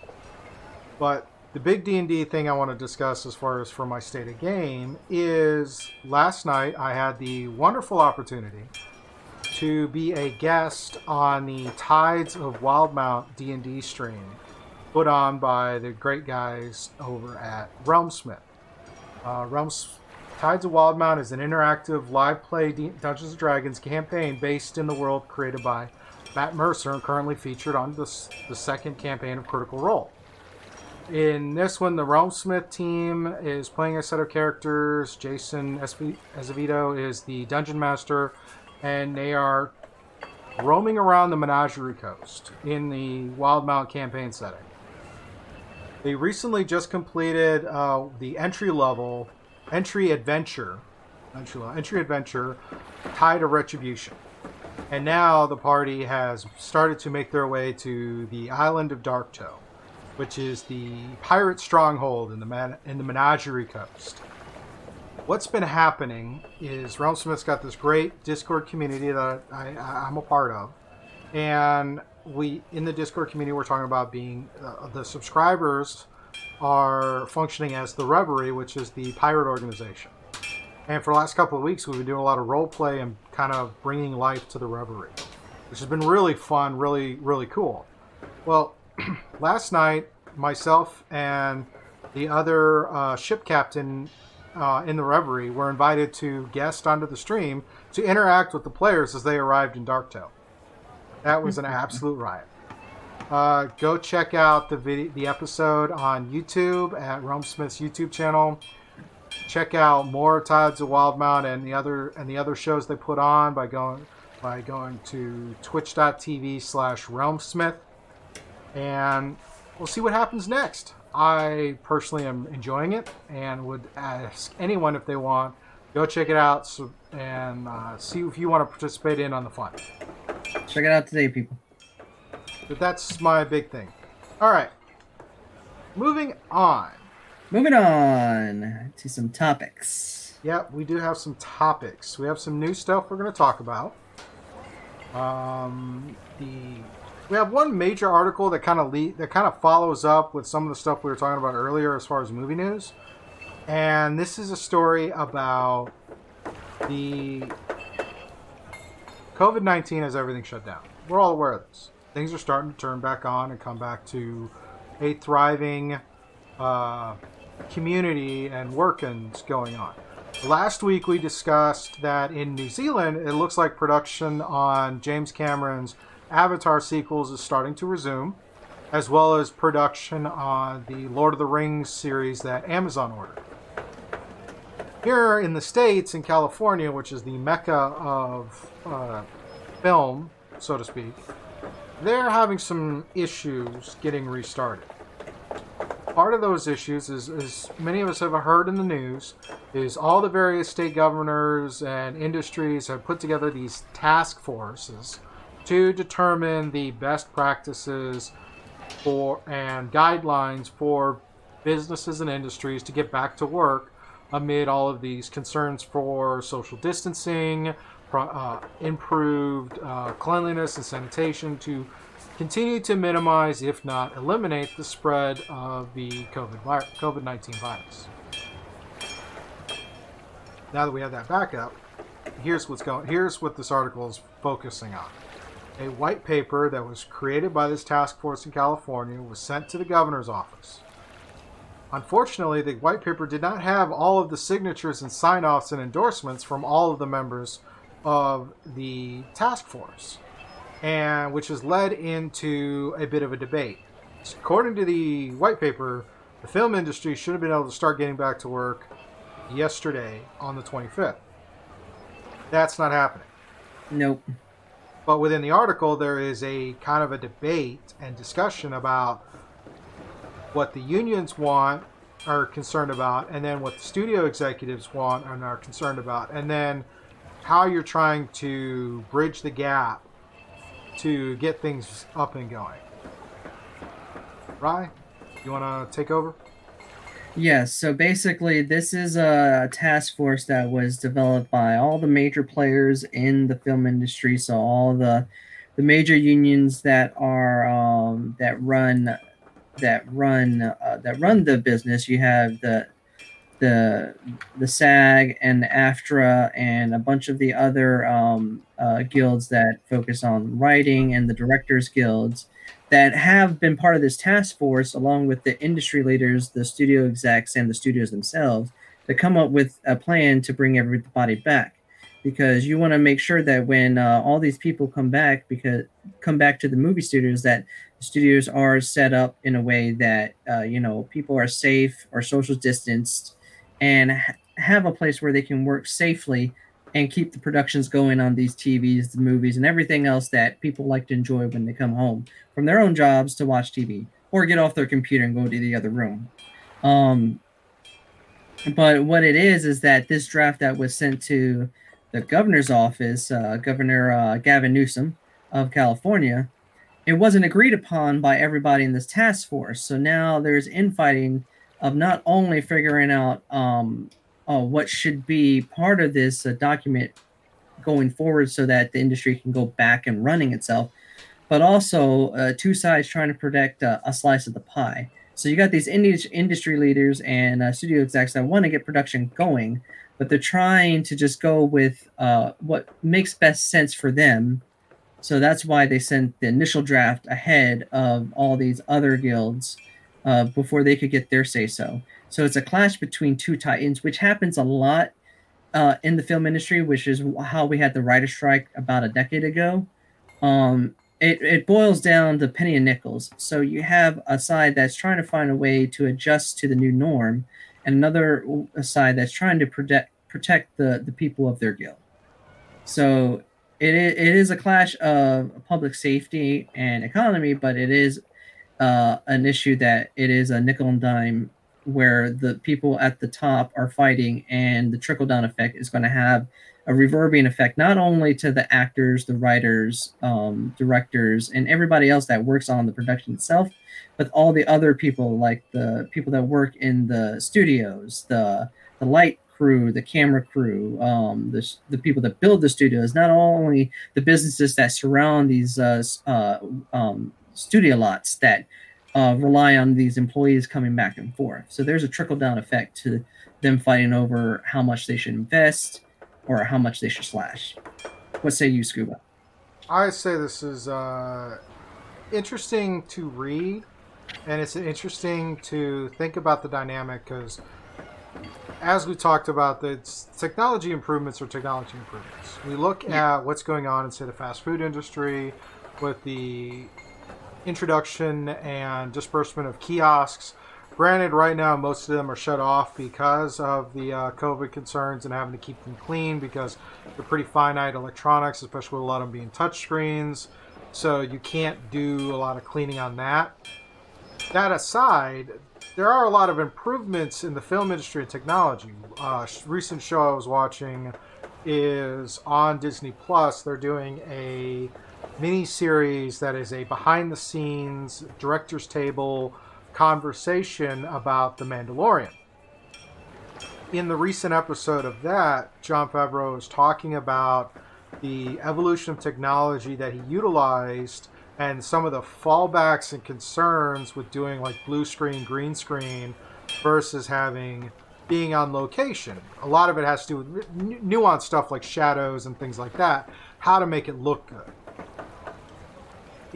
But the big D&D thing I want to discuss as far as for my state of game is last night I had the wonderful opportunity to be a guest on the Tides of Wildemount D&D stream put on by the great guys over at Realmsmith. Uh, Realms Tides of Wildemount is an interactive live play D- Dungeons and Dragons campaign based in the world created by Matt Mercer and currently featured on this, the second campaign of Critical Role. In this one, the Realmsmith team is playing a set of characters. Jason Esp- is the dungeon master, and they are roaming around the Menagerie Coast in the Wildemount campaign setting. They recently just completed uh, the entry level, entry adventure, entry, level, entry adventure, Tide of Retribution. And now the party has started to make their way to the island of Darktow, which is the pirate stronghold in the Man- in the Menagerie Coast. What's been happening is Realm Smith's got this great Discord community that I, I, I'm a part of, and we in the Discord community we're talking about being uh, the subscribers are functioning as the Revelry, which is the pirate organization. And for the last couple of weeks, we've been doing a lot of role play and kind of bringing life to the Revelry, which has been really fun, really, really cool. Well, [clears throat] last night, myself and the other uh, ship captain uh, in the Revelry were invited to guest onto the stream to interact with the players as they arrived in Darktow. That was an [laughs] absolute riot. Uh, go check out the video, the episode on YouTube at Realmsmith's YouTube channel check out more Tides of Wildemount and the other and the other shows they put on by going by going to twitch.tv slash realmsmith and we'll see what happens next. I personally am enjoying it and would ask anyone if they want go check it out and uh, see if you want to participate in on the fun. Check it out today, people. But that's my big thing. All right, moving on. Moving on to some topics. Yep, we do have some topics. We have some new stuff we're going to talk about. Um, the we have one major article that kind of that kind of follows up with some of the stuff we were talking about earlier as far as movie news, and this is a story about the COVID nineteen has everything shut down. We're all aware of this. Things are starting to turn back on and come back to a thriving uh, community and workings going on. Last week we discussed that in New Zealand, it looks like production on James Cameron's Avatar sequels is starting to resume, as well as production on the Lord of the Rings series that Amazon ordered. Here in the States, in California, which is the mecca of uh, film, so to speak, they're having some issues getting restarted. Part of those issues is, as many of us have heard in the news, is all the various state governors and industries have put together these task forces to determine the best practices for and guidelines for businesses and industries to get back to work amid all of these concerns for social distancing, uh, improved uh, cleanliness and sanitation to continue to minimize, if not eliminate, the spread of the COVID COVID 19 virus. Now that we have that backup, here's what's going. Here's what this article is focusing on. A white paper that was created by this task force in California was sent to the governor's office. Unfortunately, the white paper did not have all of the signatures and sign offs and endorsements from all of the members of the task force, and which has led into a bit of a debate. According to the white paper, the film industry should have been able to start getting back to work yesterday on the 25th. That's not happening. Nope. But within the article, there is a kind of a debate and discussion about what the unions want, are concerned about, and then what the studio executives want and are concerned about, and then how you're trying to bridge the gap to get things up and going. Rye, you want to take over? Yes, so basically, this is a task force that was developed by all the major players in the film industry. So all the the major unions that are um, that run that run uh, that run the business. You have the the the SAG and the AFTRA and a bunch of the other um, uh, guilds that focus on writing and the directors guilds that have been part of this task force, along with the industry leaders, the studio execs, and the studios themselves, to come up with a plan to bring everybody back. Because you want to make sure that when uh, all these people come back, because come back to the movie studios, that studios are set up in a way that uh, you know people are safe or social distanced, and ha- have a place where they can work safely and keep the productions going on these TVs, the movies, and everything else that people like to enjoy when they come home from their own jobs to watch TV or get off their computer and go to the other room. Um, but what it is is that this draft that was sent to the governor's office, uh, Governor uh, Gavin Newsom of California, it wasn't agreed upon by everybody in this task force. So now there's infighting of not only figuring out um, uh, what should be part of this uh, document going forward so that the industry can go back and running itself, but also uh, two sides trying to protect uh, a slice of the pie. So you got these industry leaders and uh, studio execs that want to get production going, but they're trying to just go with uh, what makes best sense for them. So that's why they sent the initial draft ahead of all these other guilds before they could get their say so. So it's a clash between two titans, which happens a lot uh, in the film industry, which is how we had the writer strike about a decade ago. Um, it, it boils down to penny and nickels. So you have a side that's trying to find a way to adjust to the new norm, and another side that's trying to protect protect the, the people of their guild. So it, it is a clash of public safety and economy, but it is uh, an issue that it is a nickel and dime where the people at the top are fighting and the trickle down effect is going to have a reverberating effect not only to the actors the writers um, directors and everybody else that works on the production itself but all the other people like the people that work in the studios the the light crew the camera crew um, the, the people that build the studios not only the businesses that surround these uh, uh, um, studio lots that uh, rely on these employees coming back and forth. So there's a trickle down effect to them fighting over how much they should invest or how much they should slash. What say you, Scuba? I say this is uh, interesting to read, and it's interesting to think about the dynamic because, as we talked about, the technology improvements are technology improvements. We look yeah. at what's going on in, say, the fast food industry with the introduction and disbursement of kiosks. Granted, right now most of them are shut off because of the uh, COVID concerns and having to keep them clean because they're pretty finite electronics, especially with a lot of them being touch screens. so you can't do a lot of cleaning on that. That aside, there are a lot of improvements in the film industry and technology. Uh, recent show I was watching is on Disney Plus. They're doing a mini series that is a behind the scenes director's table conversation about The Mandalorian. In the recent episode of that, Jon Favreau was talking about the evolution of technology that he utilized and some of the fallbacks and concerns with doing like blue screen, green screen versus having being on location. A lot of it has to do with nuanced stuff like shadows and things like that, how to make it look good.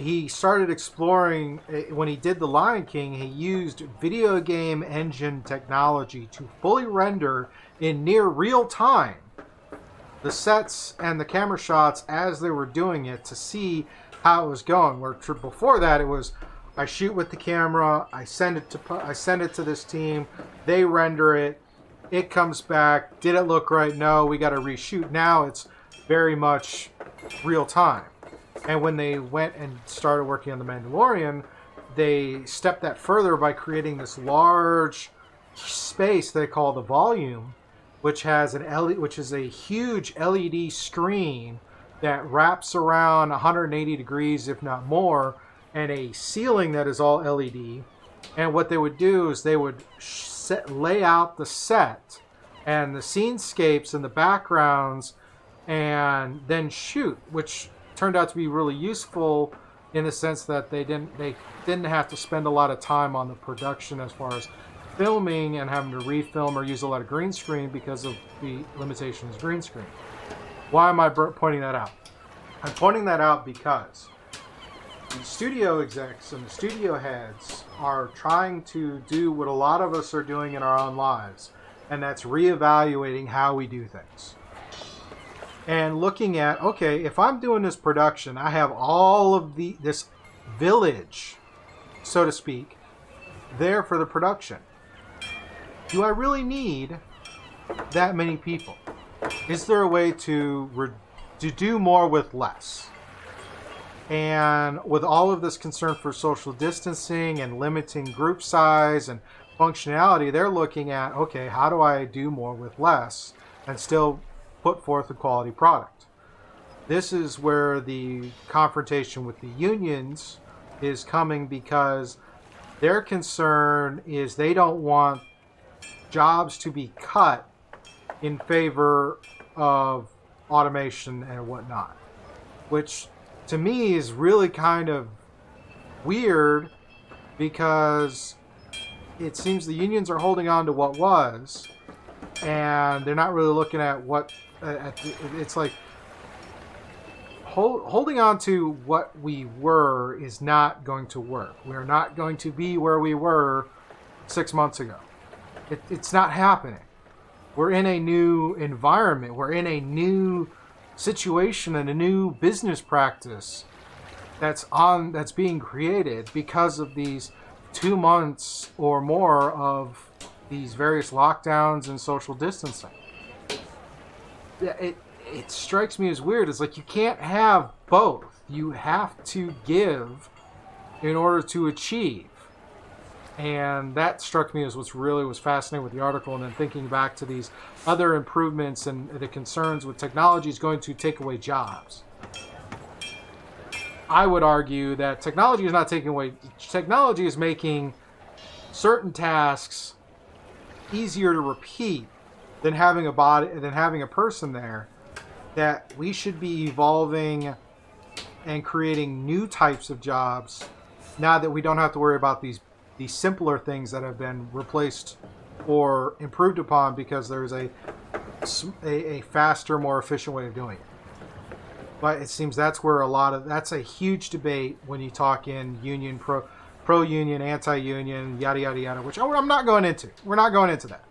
He started exploring eh, when he did The Lion King, he used video game engine technology to fully render in near real time the sets and the camera shots as they were doing it to see how it was going. Where before that, it was I shoot with the camera, I send it to I send it to this team, they render it, it comes back. Did it look right? No, we got to reshoot. Now it's very much real time. And when they went and started working on the Mandalorian, they stepped that further by creating this large space they call the volume, which has an LED, which is a huge LED screen that wraps around 180 degrees, if not more, and a ceiling that is all LED. And what they would do is they would set, lay out the set and the scenescapes and the backgrounds and then shoot, which turned out to be really useful in the sense that they didn't they didn't have to spend a lot of time on the production as far as filming and having to refilm or use a lot of green screen because of the limitations of green screen. Why am I pointing that out? I'm pointing that out because the studio execs and the studio heads are trying to do what a lot of us are doing in our own lives, and that's reevaluating how we do things. And looking at, okay, if I'm doing this production, I have all of the this village, so to speak, there for the production. Do I really need that many people? Is there a way to re- to do more with less. And with all of this concern for social distancing and limiting group size and functionality, they're looking at okay, how do I do more with less and still put forth a quality product? This is where the confrontation with the unions is coming because their concern is they don't want jobs to be cut in favor of automation and whatnot, which to me is really kind of weird because it seems the unions are holding on to what was and they're not really looking at what at Uh, the, it's like hold, holding on to what we were is not going to work we're not going to be where we were six months ago it, it's not happening we're in a new environment. We're in a new situation and a new business practice that's on that's being created because of these two months or more of these various lockdowns and social distancing. It it strikes me as weird. It's like you can't have both. You have to give in order to achieve and that struck me as what's really was fascinating with the article and then thinking back to these other improvements and the concerns with technology is going to take away jobs i would argue that technology is not taking away technology is making certain tasks easier to repeat than having a body than having a person there that we should be evolving and creating new types of jobs now that we don't have to worry about these the simpler things that have been replaced or improved upon because there's a, a, a faster, more efficient way of doing it. But it seems that's where a lot of that's a huge debate when you talk in union pro pro union, anti union, yada yada yada. Which I'm not going into. We're not going into that.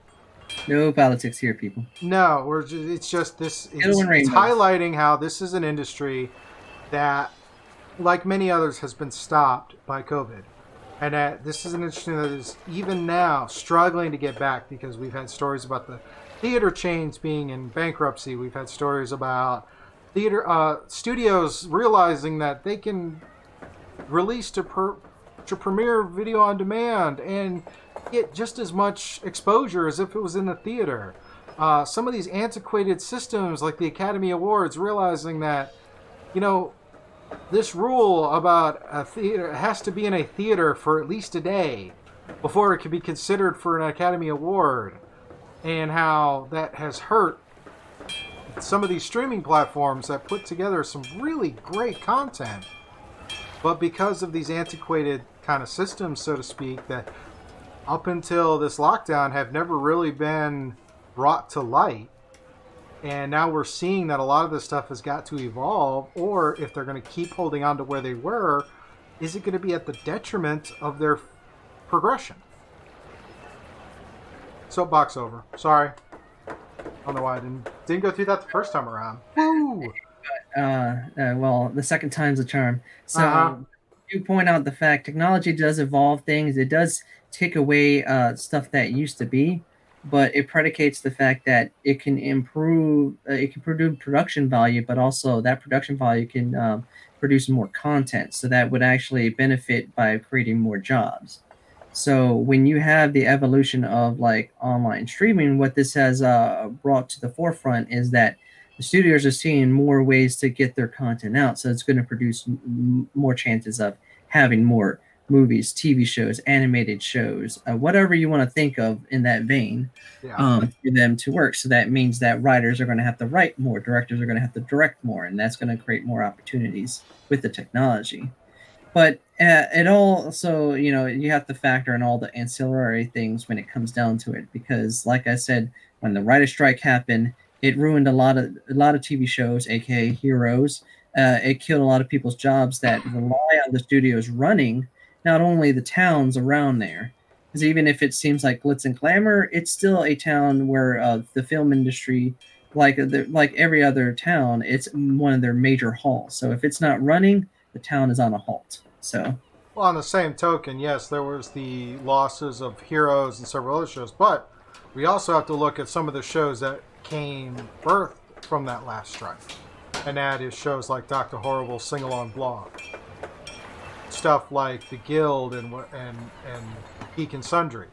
No politics here, people. No, we're just, it's just this. It's, it's highlighting how this is an industry that, like many others, has been stopped by COVID and uh, this is an industry that is even now struggling to get back because we've had stories about the theater chains being in bankruptcy. We've had stories about theater uh, studios realizing that they can release to per, to premiere video on demand and get just as much exposure as if it was in the theater. Uh, some of these antiquated systems, like the Academy Awards, realizing that, you know, this rule about a theater has to be in a theater for at least a day before it can be considered for an Academy Award, and how that has hurt some of these streaming platforms that put together some really great content. But because of these antiquated kind of systems, so to speak, that up until this lockdown have never really been brought to light. And now we're seeing that a lot of this stuff has got to evolve, or if they're going to keep holding on to where they were, is it going to be at the detriment of their progression? Soapbox over. Sorry. I don't know why I didn't didn't go through that the first time around. Woo! [laughs] Uh, uh, well, the second time's a charm. So Uh-huh. You point out the fact technology does evolve things. It does take away uh, stuff that used to be, but it predicates the fact that it can improve. Uh, it can produce production value, but also that production value can um, produce more content. So that would actually benefit by creating more jobs. So when you have the evolution of like online streaming, what this has uh, brought to the forefront is that the studios are seeing more ways to get their content out. So it's going to produce m- more chances of having more movies, TV shows, animated shows, uh, whatever you want to think of in that vein, Yeah. um, for them to work. So that means that writers are going to have to write more, directors are going to have to direct more, and that's going to create more opportunities with the technology. But uh, it also, you know, you have to factor in all the ancillary things when it comes down to it, because, like I said, when the writer strike happened, it ruined a lot of a lot of TV shows, aka Heroes. Uh, it killed a lot of people's jobs that rely on the studios running not only the towns around there, because even if it seems like glitz and glamour, it's still a town where uh, the film industry, like the, like every other town, it's one of their major halls. So if it's not running, the town is on a halt. So Well, on the same token, yes, there was the losses of Heroes and several other shows, but we also have to look at some of the shows that came birthed from that last strike, and that is shows like Doctor Horrible, Sing Along Blog, stuff like The Guild and and and Geek and Sundry.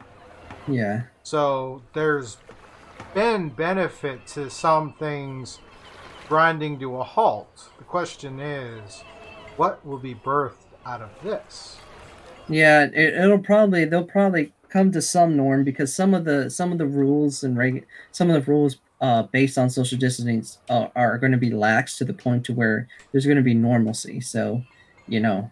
yeah, So there's been benefit to some things grinding to a halt. The question is, what will be birthed out of this? Yeah, it, it'll probably they'll probably come to some norm because some of the some of the rules and reg some of the rules uh, based on social distancing uh, are going to be lax to the point to where there's going to be normalcy. So, you know,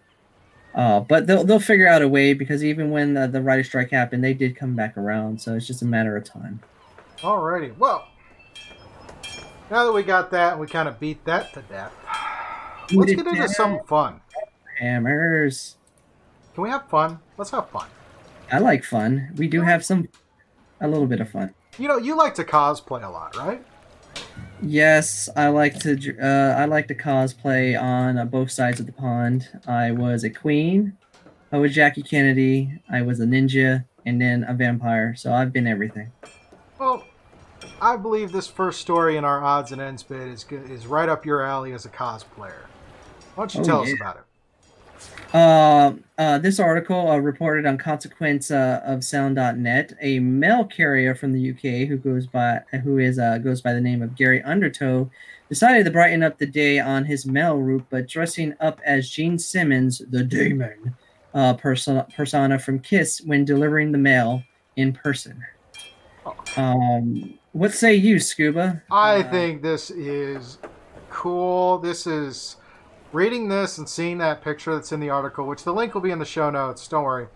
uh, but they'll they'll figure out a way because even when the, the writer strike happened, they did come back around. So it's just a matter of time. Alrighty, well, now that we got that we kind of beat that to death, let's get into some fun. Hammers. Can we have fun? Let's have fun. I like fun. We do have some a little bit of fun. You know, you like to cosplay a lot, right? Yes, I like to. Uh, I like to cosplay on uh, both sides of the pond. I was a queen. I was Jackie Kennedy. I was a ninja, and then a vampire. So I've been everything. Well, I believe this first story in our odds and ends bit is good, is right up your alley as a cosplayer. Why don't you Oh, tell us about it? Uh, uh, this article uh, reported on consequence uh, of sound.net a mail carrier from the uk who goes by who is uh, goes by the name of gary undertow decided to brighten up the day on his mail route but dressing up as gene simmons the demon uh, persona, persona from kiss when delivering the mail in person um, what say you scuba I think this is cool. This is reading this and seeing that picture that's in the article, which the link will be in the show notes. Don't worry.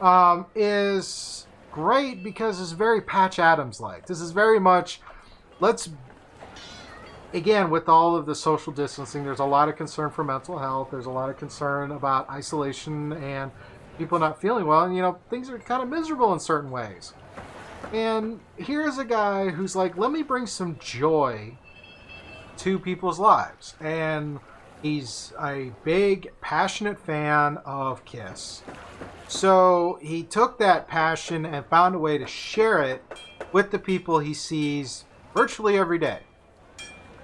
Um, is great because it's very Patch Adams like. This is very much. Let's again with all of the social distancing. There's a lot of concern for mental health. There's a lot of concern about isolation and people not feeling well. And you know things are kind of miserable in certain ways. And here's a guy who's like, let me bring some joy to people's lives. And he's a big, passionate fan of Kiss. So he took that passion and found a way to share it with the people he sees virtually every day.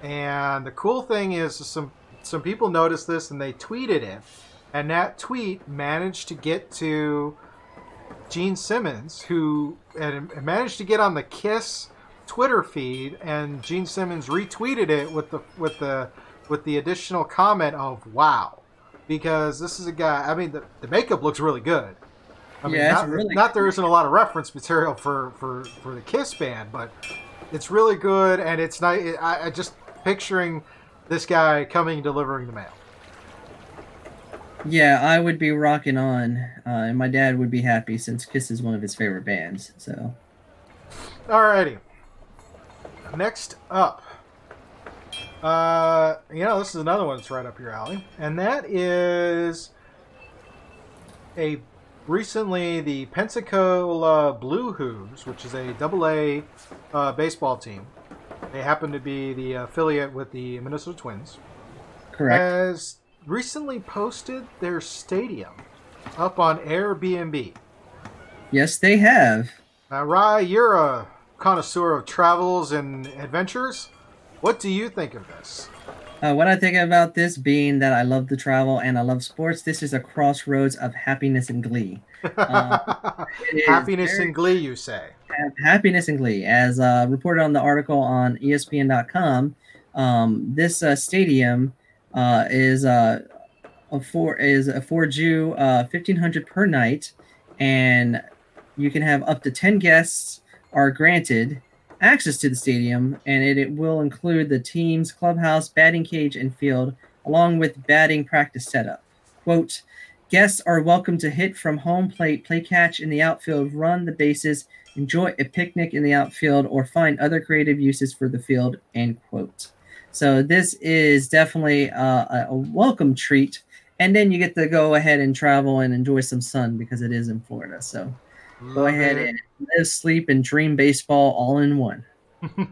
And the cool thing is, some some people noticed this and they tweeted it, and that tweet managed to get to Gene Simmons, who and managed to get on the Kiss Twitter feed, and Gene Simmons retweeted it with the with the with the additional comment of "Wow," because this is a guy. I mean, the, the makeup looks really good. I mean, Yeah, not, really not there isn't a lot of reference material for for for the Kiss band, but it's really good, and it's nice. I, I just picturing this guy coming delivering the mail. Yeah, I would be rocking on, uh, and my dad would be happy since Kiss is one of his favorite bands. So, Alrighty. Next up, uh, you know, this is another one that's right up your alley, and that is a recently the Pensacola Blue Wahoos, which is a double A uh, baseball team. They happen to be the affiliate with the Minnesota Twins. correct. Has recently posted their stadium up on Airbnb. yes, they have. Now, Rye, you're a connoisseur of travels and adventures. What do you think of this? Uh, what I think about this being that I love to travel and I love sports, this is a crossroads of happiness and glee. [laughs] Uh, Happiness very- and glee, you say. happiness and glee as uh, reported on the article on espn.com um, this uh, stadium uh, is uh, a for is a for Jew uh, 1500 per night and you can have up to 10 guests are granted access to the stadium and it, it will include the team's clubhouse batting cage and field along with batting practice setup. Quote guests are welcome to hit from home plate play catch in the outfield run the bases enjoy a picnic in the outfield or find other creative uses for the field end quote. So this is definitely uh, a, a welcome treat. And then you get to go ahead and travel and enjoy some sun because it is in florida so go Love ahead it. and live sleep and dream baseball all in one [laughs]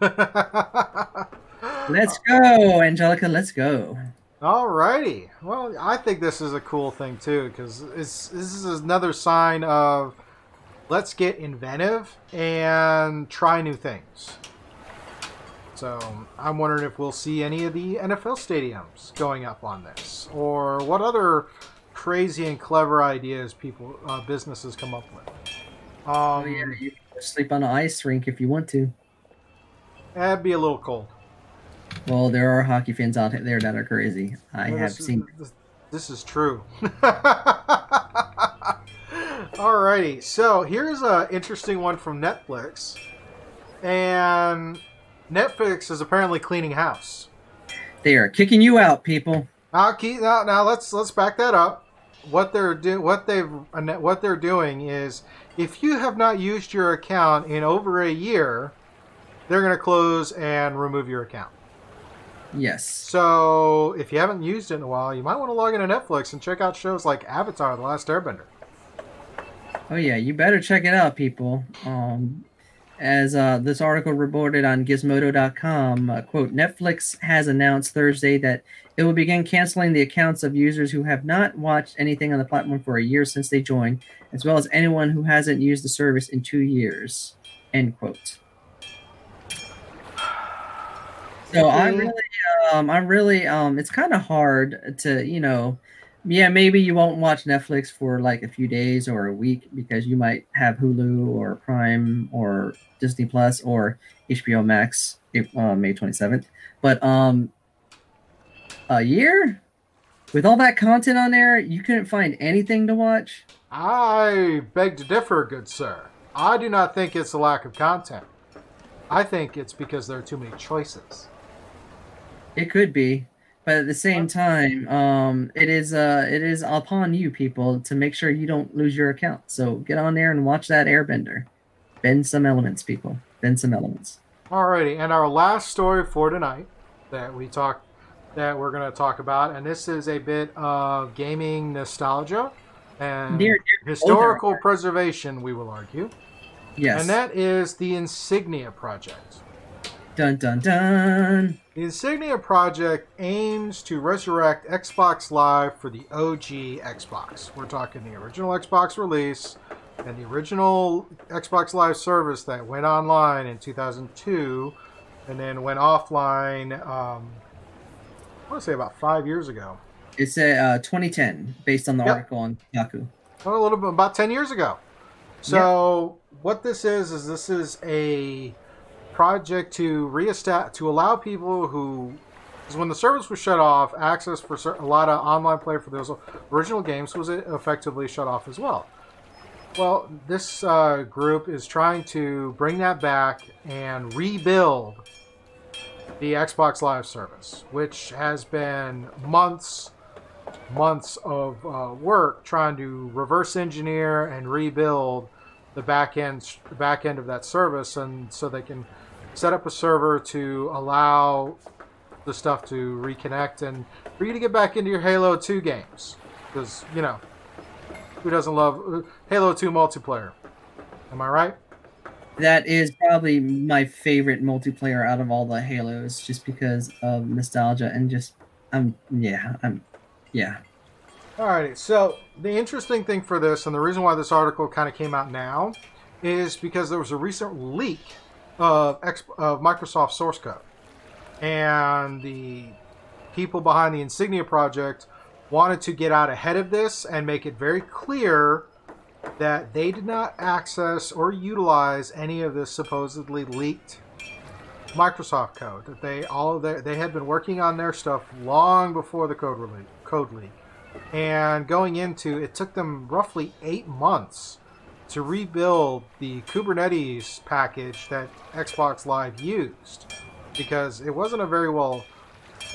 let's go angelica let's go Alrighty. Well, I think this is a cool thing too because this is another sign of let's get inventive and try new things. So I'm wondering if we'll see any of the NFL stadiums going up on this, or what other crazy and clever ideas people uh, businesses come up with. Um, oh yeah you can sleep on an ice rink if you want to That'd be a little cold. well there are hockey fans out there that are crazy i have this is- seen This, this is true. [laughs] Alrighty, so here's an interesting one from Netflix, and Netflix is apparently cleaning house. they are kicking you out people Now, keep, now, now let's let's back that up. What they're do what they've what they're doing is if you have not used your account in over a year, they're going to close and remove your account. yes So if you haven't used it in a while, you might want to log into Netflix and check out shows like Avatar: The Last Airbender. Oh yeah, you better check it out, people. Um, as uh, this article reported on Gizmodo.com, uh, quote: Netflix has announced Thursday that it will begin canceling the accounts of users who have not watched anything on the platform for a year since they joined, as well as anyone who hasn't used the service in two years. End quote. So I really, um, I really, um, it's kind of hard to, you know, yeah, maybe you won't watch Netflix for like a few days or a week because you might have Hulu or Prime or Disney Plus or HBO Max uh, May 27th. But um, a year with all that content on there, you couldn't find anything to watch. I beg to differ, good sir. I do not think it's a lack of content. I think it's because there are too many choices. It could be, but at the same time, um, it is uh, it is upon you people to make sure you don't lose your account. So get on there and watch that Airbender. Bend some elements, people. Bend some elements. Alrighty, and our last story for tonight that we talk that we're going to talk about, and this is a bit of gaming nostalgia and Near, near historical older. preservation, we will argue, yes. and that is the Insignia Project. dun dun dun. The Insignia Project aims to resurrect Xbox Live for the OG Xbox. We're talking the original Xbox release and the original Xbox Live service that went online in 2002 and then went offline. Um, I want to say about five years ago. It's a uh, 2010, based on the Yep. article on Yahoo. Well, a little bit about 10 years ago. So what this is is this is a project to reestat to allow people who because when the service was shut off, access for a lot of online play for those original games was effectively shut off as well. Well, this uh, group is trying to bring that back and rebuild the Xbox Live service, which has been months months of uh, work trying to reverse engineer and rebuild the back end the back end of that service and so they can set up a server to allow the stuff to reconnect and for you to get back into your Halo 2 games. Because you know who doesn't love uh, Halo 2 multiplayer? Am I right That is probably my favorite multiplayer out of all the Halos, just because of nostalgia and just, um, yeah, I'm, yeah, Alrighty, so the interesting thing for this, and the reason why this article kind of came out now, is because there was a recent leak of, of Microsoft source code. And the people behind the Insignia project wanted to get out ahead of this and make it very clear that they did not access or utilize any of this supposedly leaked Microsoft code. That they all their, they had been working on their stuff long before the code release, code leak and going into it took them roughly eight months to rebuild the Kerberos package that Xbox Live used because it wasn't a very well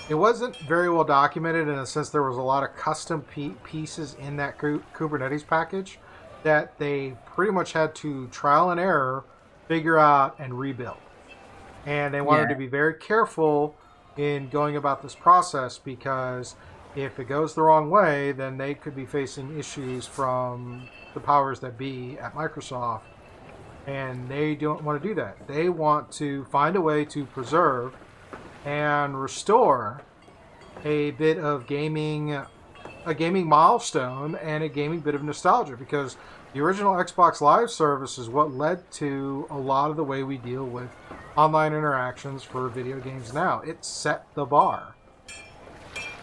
it wasn't very well documented in a sense there was a lot of custom pieces in that Kerberos package that they pretty much had to trial and error figure out and rebuild and they wanted Yeah. to be very careful in going about this process because if it goes the wrong way, then they could be facing issues from the powers that be at Microsoft. And they don't want to do that. They want to find a way to preserve and restore a bit of gaming, a gaming milestone and a gaming bit of nostalgia because the original Xbox Live service is what led to a lot of the way we deal with online interactions for video games now. It set the bar.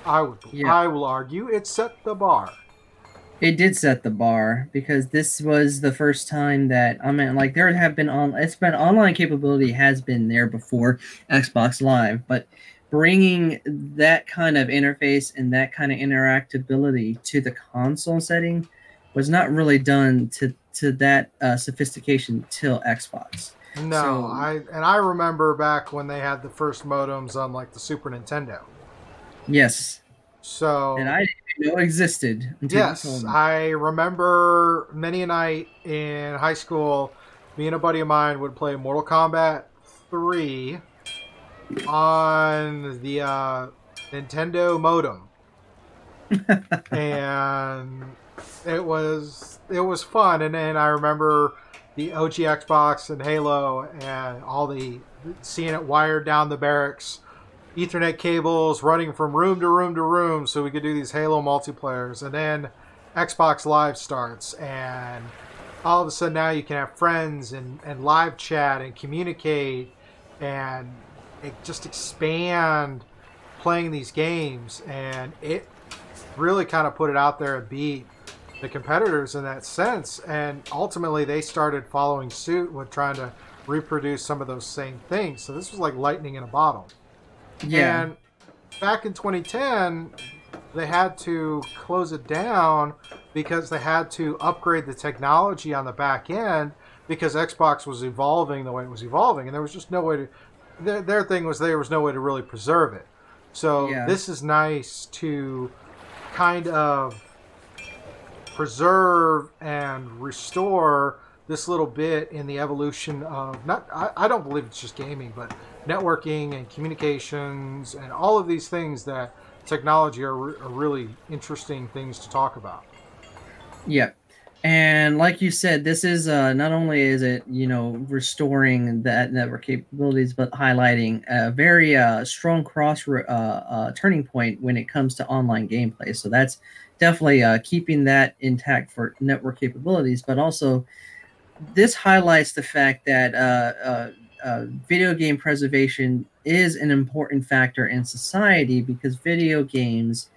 I would Yeah. I will argue it set the bar. it did set the bar because this was the first time that I mean, like there have been on, it's been online capability has been there before Xbox Live, but bringing that kind of interface and that kind of interactability to the console setting was not really done to to that uh, sophistication till Xbox. No, So- I and I remember back when they had the first modems on like the Super Nintendo. Yes, So and I didn't know existed until Yes. I remember many a night in high school, me and a buddy of mine would play Mortal Kombat 3 on the uh, Nintendo modem. [laughs] and it was it was fun and then I remember the OG Xbox and Halo and all the seeing it wired down the barracks Ethernet cables running from room to room to room so we could do these Halo multiplayers. And then Xbox Live starts, and all of a sudden now you can have friends and, and live chat and communicate and just expand playing these games. And it really kind of put it out there and beat the competitors in that sense. And ultimately, they started following suit with trying to reproduce some of those same things. So this was like lightning in a bottle. yeah, And back in 2010, they had to close it down because they had to upgrade the technology on the back end because Xbox was evolving the way it was evolving, and there was just no way to. Their, their thing was there was no way to really preserve it. So Yeah. this is nice to kind of preserve and restore this little bit in the evolution of not I, I don't believe it's just gaming but networking and communications and all of these things that technology are, are really interesting things to talk about Yeah. And like you said, this is uh, not only is it you know restoring that network capabilities, but highlighting a very uh, strong cross uh, uh, turning point when it comes to online gameplay. So that's definitely uh, keeping that intact for network capabilities, but also this highlights the fact that uh, video game preservation is an important factor in society because video games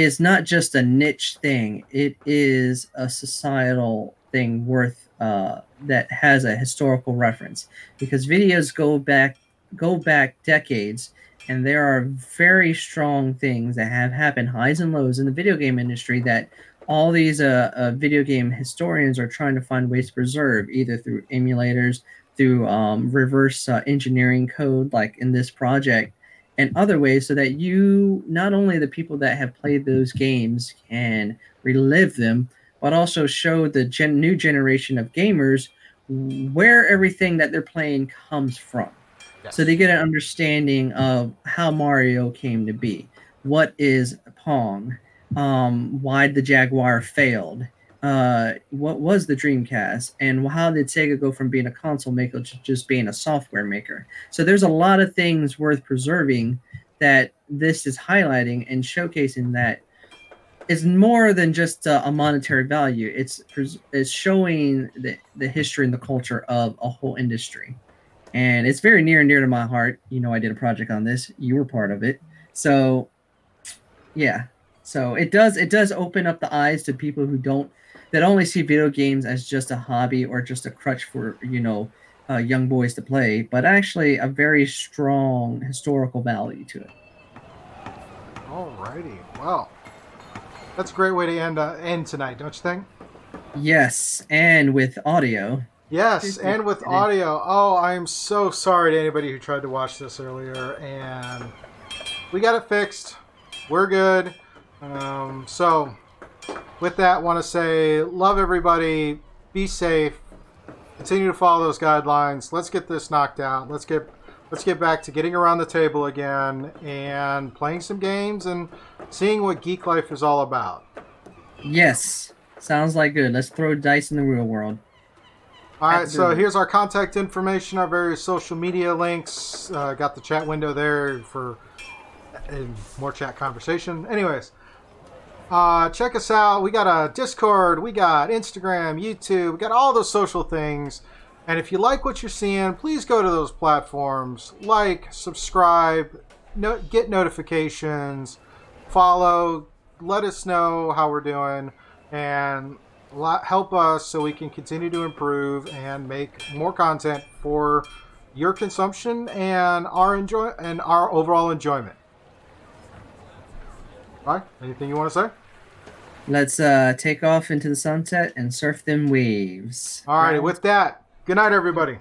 is not just a niche thing; it is a societal thing worth uh, that has a historical reference. Because videos go back go back decades and there are very strong things that have happened highs and lows in the video game industry that all these uh, uh, video game historians are trying to find ways to preserve either through emulators through um, reverse uh, engineering code like in this project and other ways so that you not only the people that have played those games can relive them but also show the gen- new generation of gamers where everything that they're playing comes from. Yes. So they get an understanding of how Mario came to be. What is Pong? Um, why the Jaguar failed? Uh, what was the Dreamcast? And how did Sega go from being a console maker to just being a software maker? So there's a lot of things worth preserving that this is highlighting and showcasing that is more than just a, a monetary value. It's it's showing the, the history and the culture of a whole industry, and it's very near and dear to my heart. You know, I did a project on this. You were part of it, so yeah. So it does it does open up the eyes to people who don't that only see video games as just a hobby or just a crutch for you know uh, young boys to play, but actually a very strong historical value to it. Alrighty, well. That's a great way to end uh, end tonight, don't you think? Yes, and with audio. Yes, and with audio. Oh, I am so sorry to anybody who tried to watch this earlier, and we got it fixed. We're good. Um, so, with that, want to say love everybody. Be safe. Continue to follow those guidelines. Let's get this knocked out. Let's get let's get back to getting around the table again and playing some games and seeing what geek life is all about. Yes, sounds like good. Let's throw dice in the real world. All right, so here's our contact information, our various social media links. Uh, got the chat window there for more chat conversation. Anyways, uh, check us out. We got a Discord, we got Instagram, YouTube, we got all those social things. And if you like what you're seeing, please go to those platforms, like, subscribe, no, get notifications, follow, let us know how we're doing, and help us so we can continue to improve and make more content for your consumption and our enjoy and our overall enjoyment. All right, anything you want to say? Let's uh, take off into the sunset and surf them waves. All right, with that, good night, everybody.